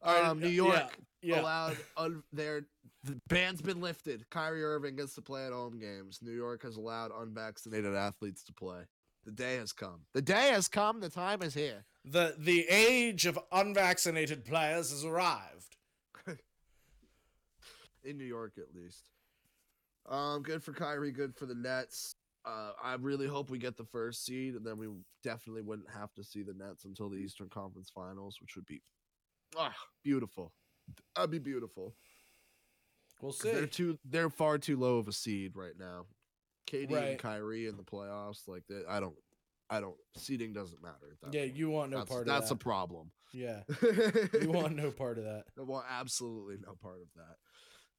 All right, um, New York yeah, yeah. allowed un- their the ban's been lifted. Kyrie Irving gets to play at home games. New York has allowed unvaccinated athletes to play. The day has come. The day has come. The time is here. The the age of unvaccinated players has arrived. in New York at least. Um, good for Kyrie, good for the Nets. Uh, I really hope we get the first seed, and then we definitely wouldn't have to see the Nets until the Eastern Conference Finals, which would be ah, beautiful. That'd be beautiful. We'll 'Cause They're too, they're far too low of a seed right now. KD Right. and Kyrie in the playoffs, like that. I don't, I don't. seating doesn't matter. At that Yeah, point. you want no that's, part that's of That's a problem. yeah, you want no part of that. I want absolutely no part of that.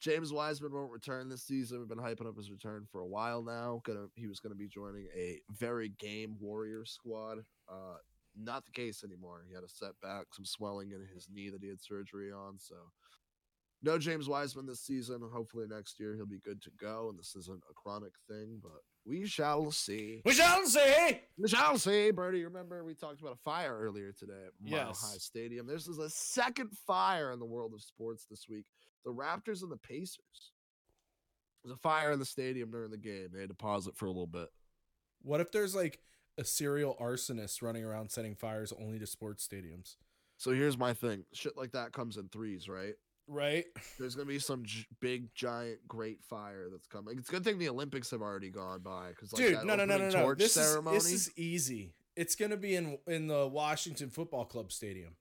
James Wiseman won't return this season. We've been hyping up his return for a while now. Gonna he was gonna be joining a very game warrior squad. Uh not the case anymore. He had a setback, some swelling in his knee that he had surgery on. So no James Wiseman this season. Hopefully next year he'll be good to go. And this isn't a chronic thing, but we shall see. We shall see. We shall see, Bertie. Remember we talked about a fire earlier today at Mile Yes. High Stadium. This is a second fire in the world of sports this week. The Raptors and the Pacers. There's a fire in the stadium during the game. They had to pause it for a little bit. What if there's like a serial arsonist running around setting fires only to sports stadiums? So here's my thing. Shit like that comes in threes, right? Right. There's gonna be some j- big, giant, great fire that's coming. It's a good thing the Olympics have already gone by because, like, Dude, that no, no, no, no, no. torch This ceremony. is this is easy. It's gonna be in in the Washington Football Club stadium.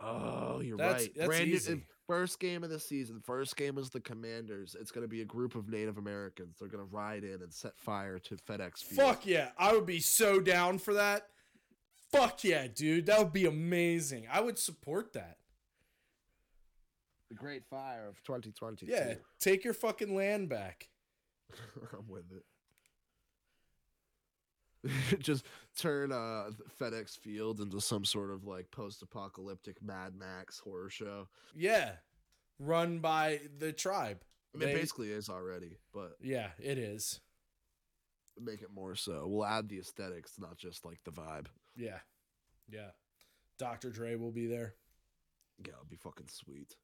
Oh, you're That's- right. that's Brand new- easy. first game of the season. First game is the Commanders. It's going to be a group of Native Americans. They're going to ride in and set fire to FedEx Field. Fuck yeah, I would be so down for that. Fuck yeah, dude, that would be amazing. I would support that. The Great Fire of 2020. Yeah, take your fucking land back. I'm with it. just turn uh FedEx Field into some sort of like post-apocalyptic Mad Max horror show. Yeah, run by the tribe. I mean, They- it basically is already, but Yeah, it is. make it more so. We'll add the aesthetics, not just like the vibe. Yeah, yeah. Dr. Dre will be there. Yeah, it'd be fucking sweet.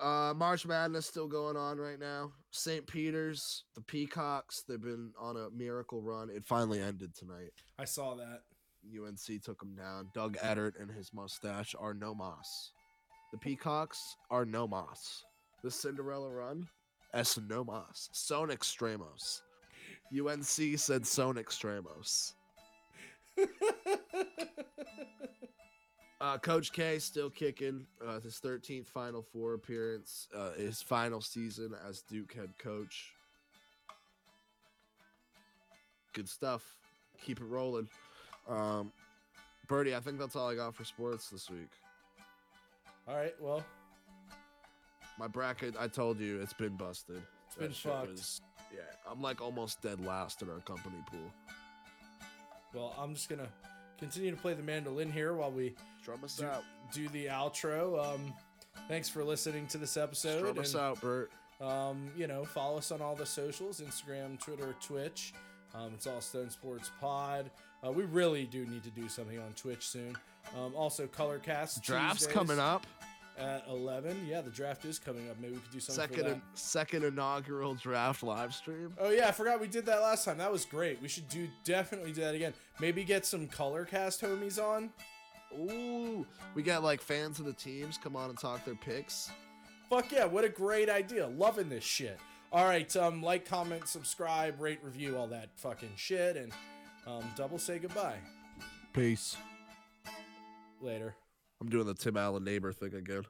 Uh, March Madness still going on right now. St. Peter's, the Peacocks, they've been on a miracle run. It finally ended tonight. I saw that. UNC took them down. Doug Edert and his mustache are no moss. The Peacocks are no moss. The Cinderella run, es no moss. Son extremos. UNC said son extremos. Uh, Coach K still kicking. Uh, his 13th Final Four appearance. Uh, his final season as Duke head coach. Good stuff. Keep it rolling. Um, Birdie, I think that's all I got for sports this week. All right, well, My bracket, I told you, it's been busted. It's been shit fucked. yeah, I'm like almost dead last in our company pool. well, I'm just gonna continue to play the mandolin here while we us do, out. do the outro. Um, thanks for listening to this episode. Strum us and- out, Bert. Um, you know, follow us on all the socials Instagram, Twitter, Twitch. Um, it's all Stone Sports Pod. Uh, we really do need to do something on Twitch soon. Um, also, Colorcast. Draft's Tuesdays coming up. At 11. Yeah, the draft is coming up. Maybe we could do something Second, in- second inaugural draft live stream. Oh yeah, I forgot we did that last time. That was great. We should do definitely do that again. Maybe get some color cast homies on. Ooh, we got like fans of the teams come on and talk their picks. Fuck yeah, what a great idea. Loving this shit. All right, um, like, comment, subscribe, rate, review, all that fucking shit, and um, double say goodbye. Peace. Later. I'm doing the Tim Allen neighbor thing again.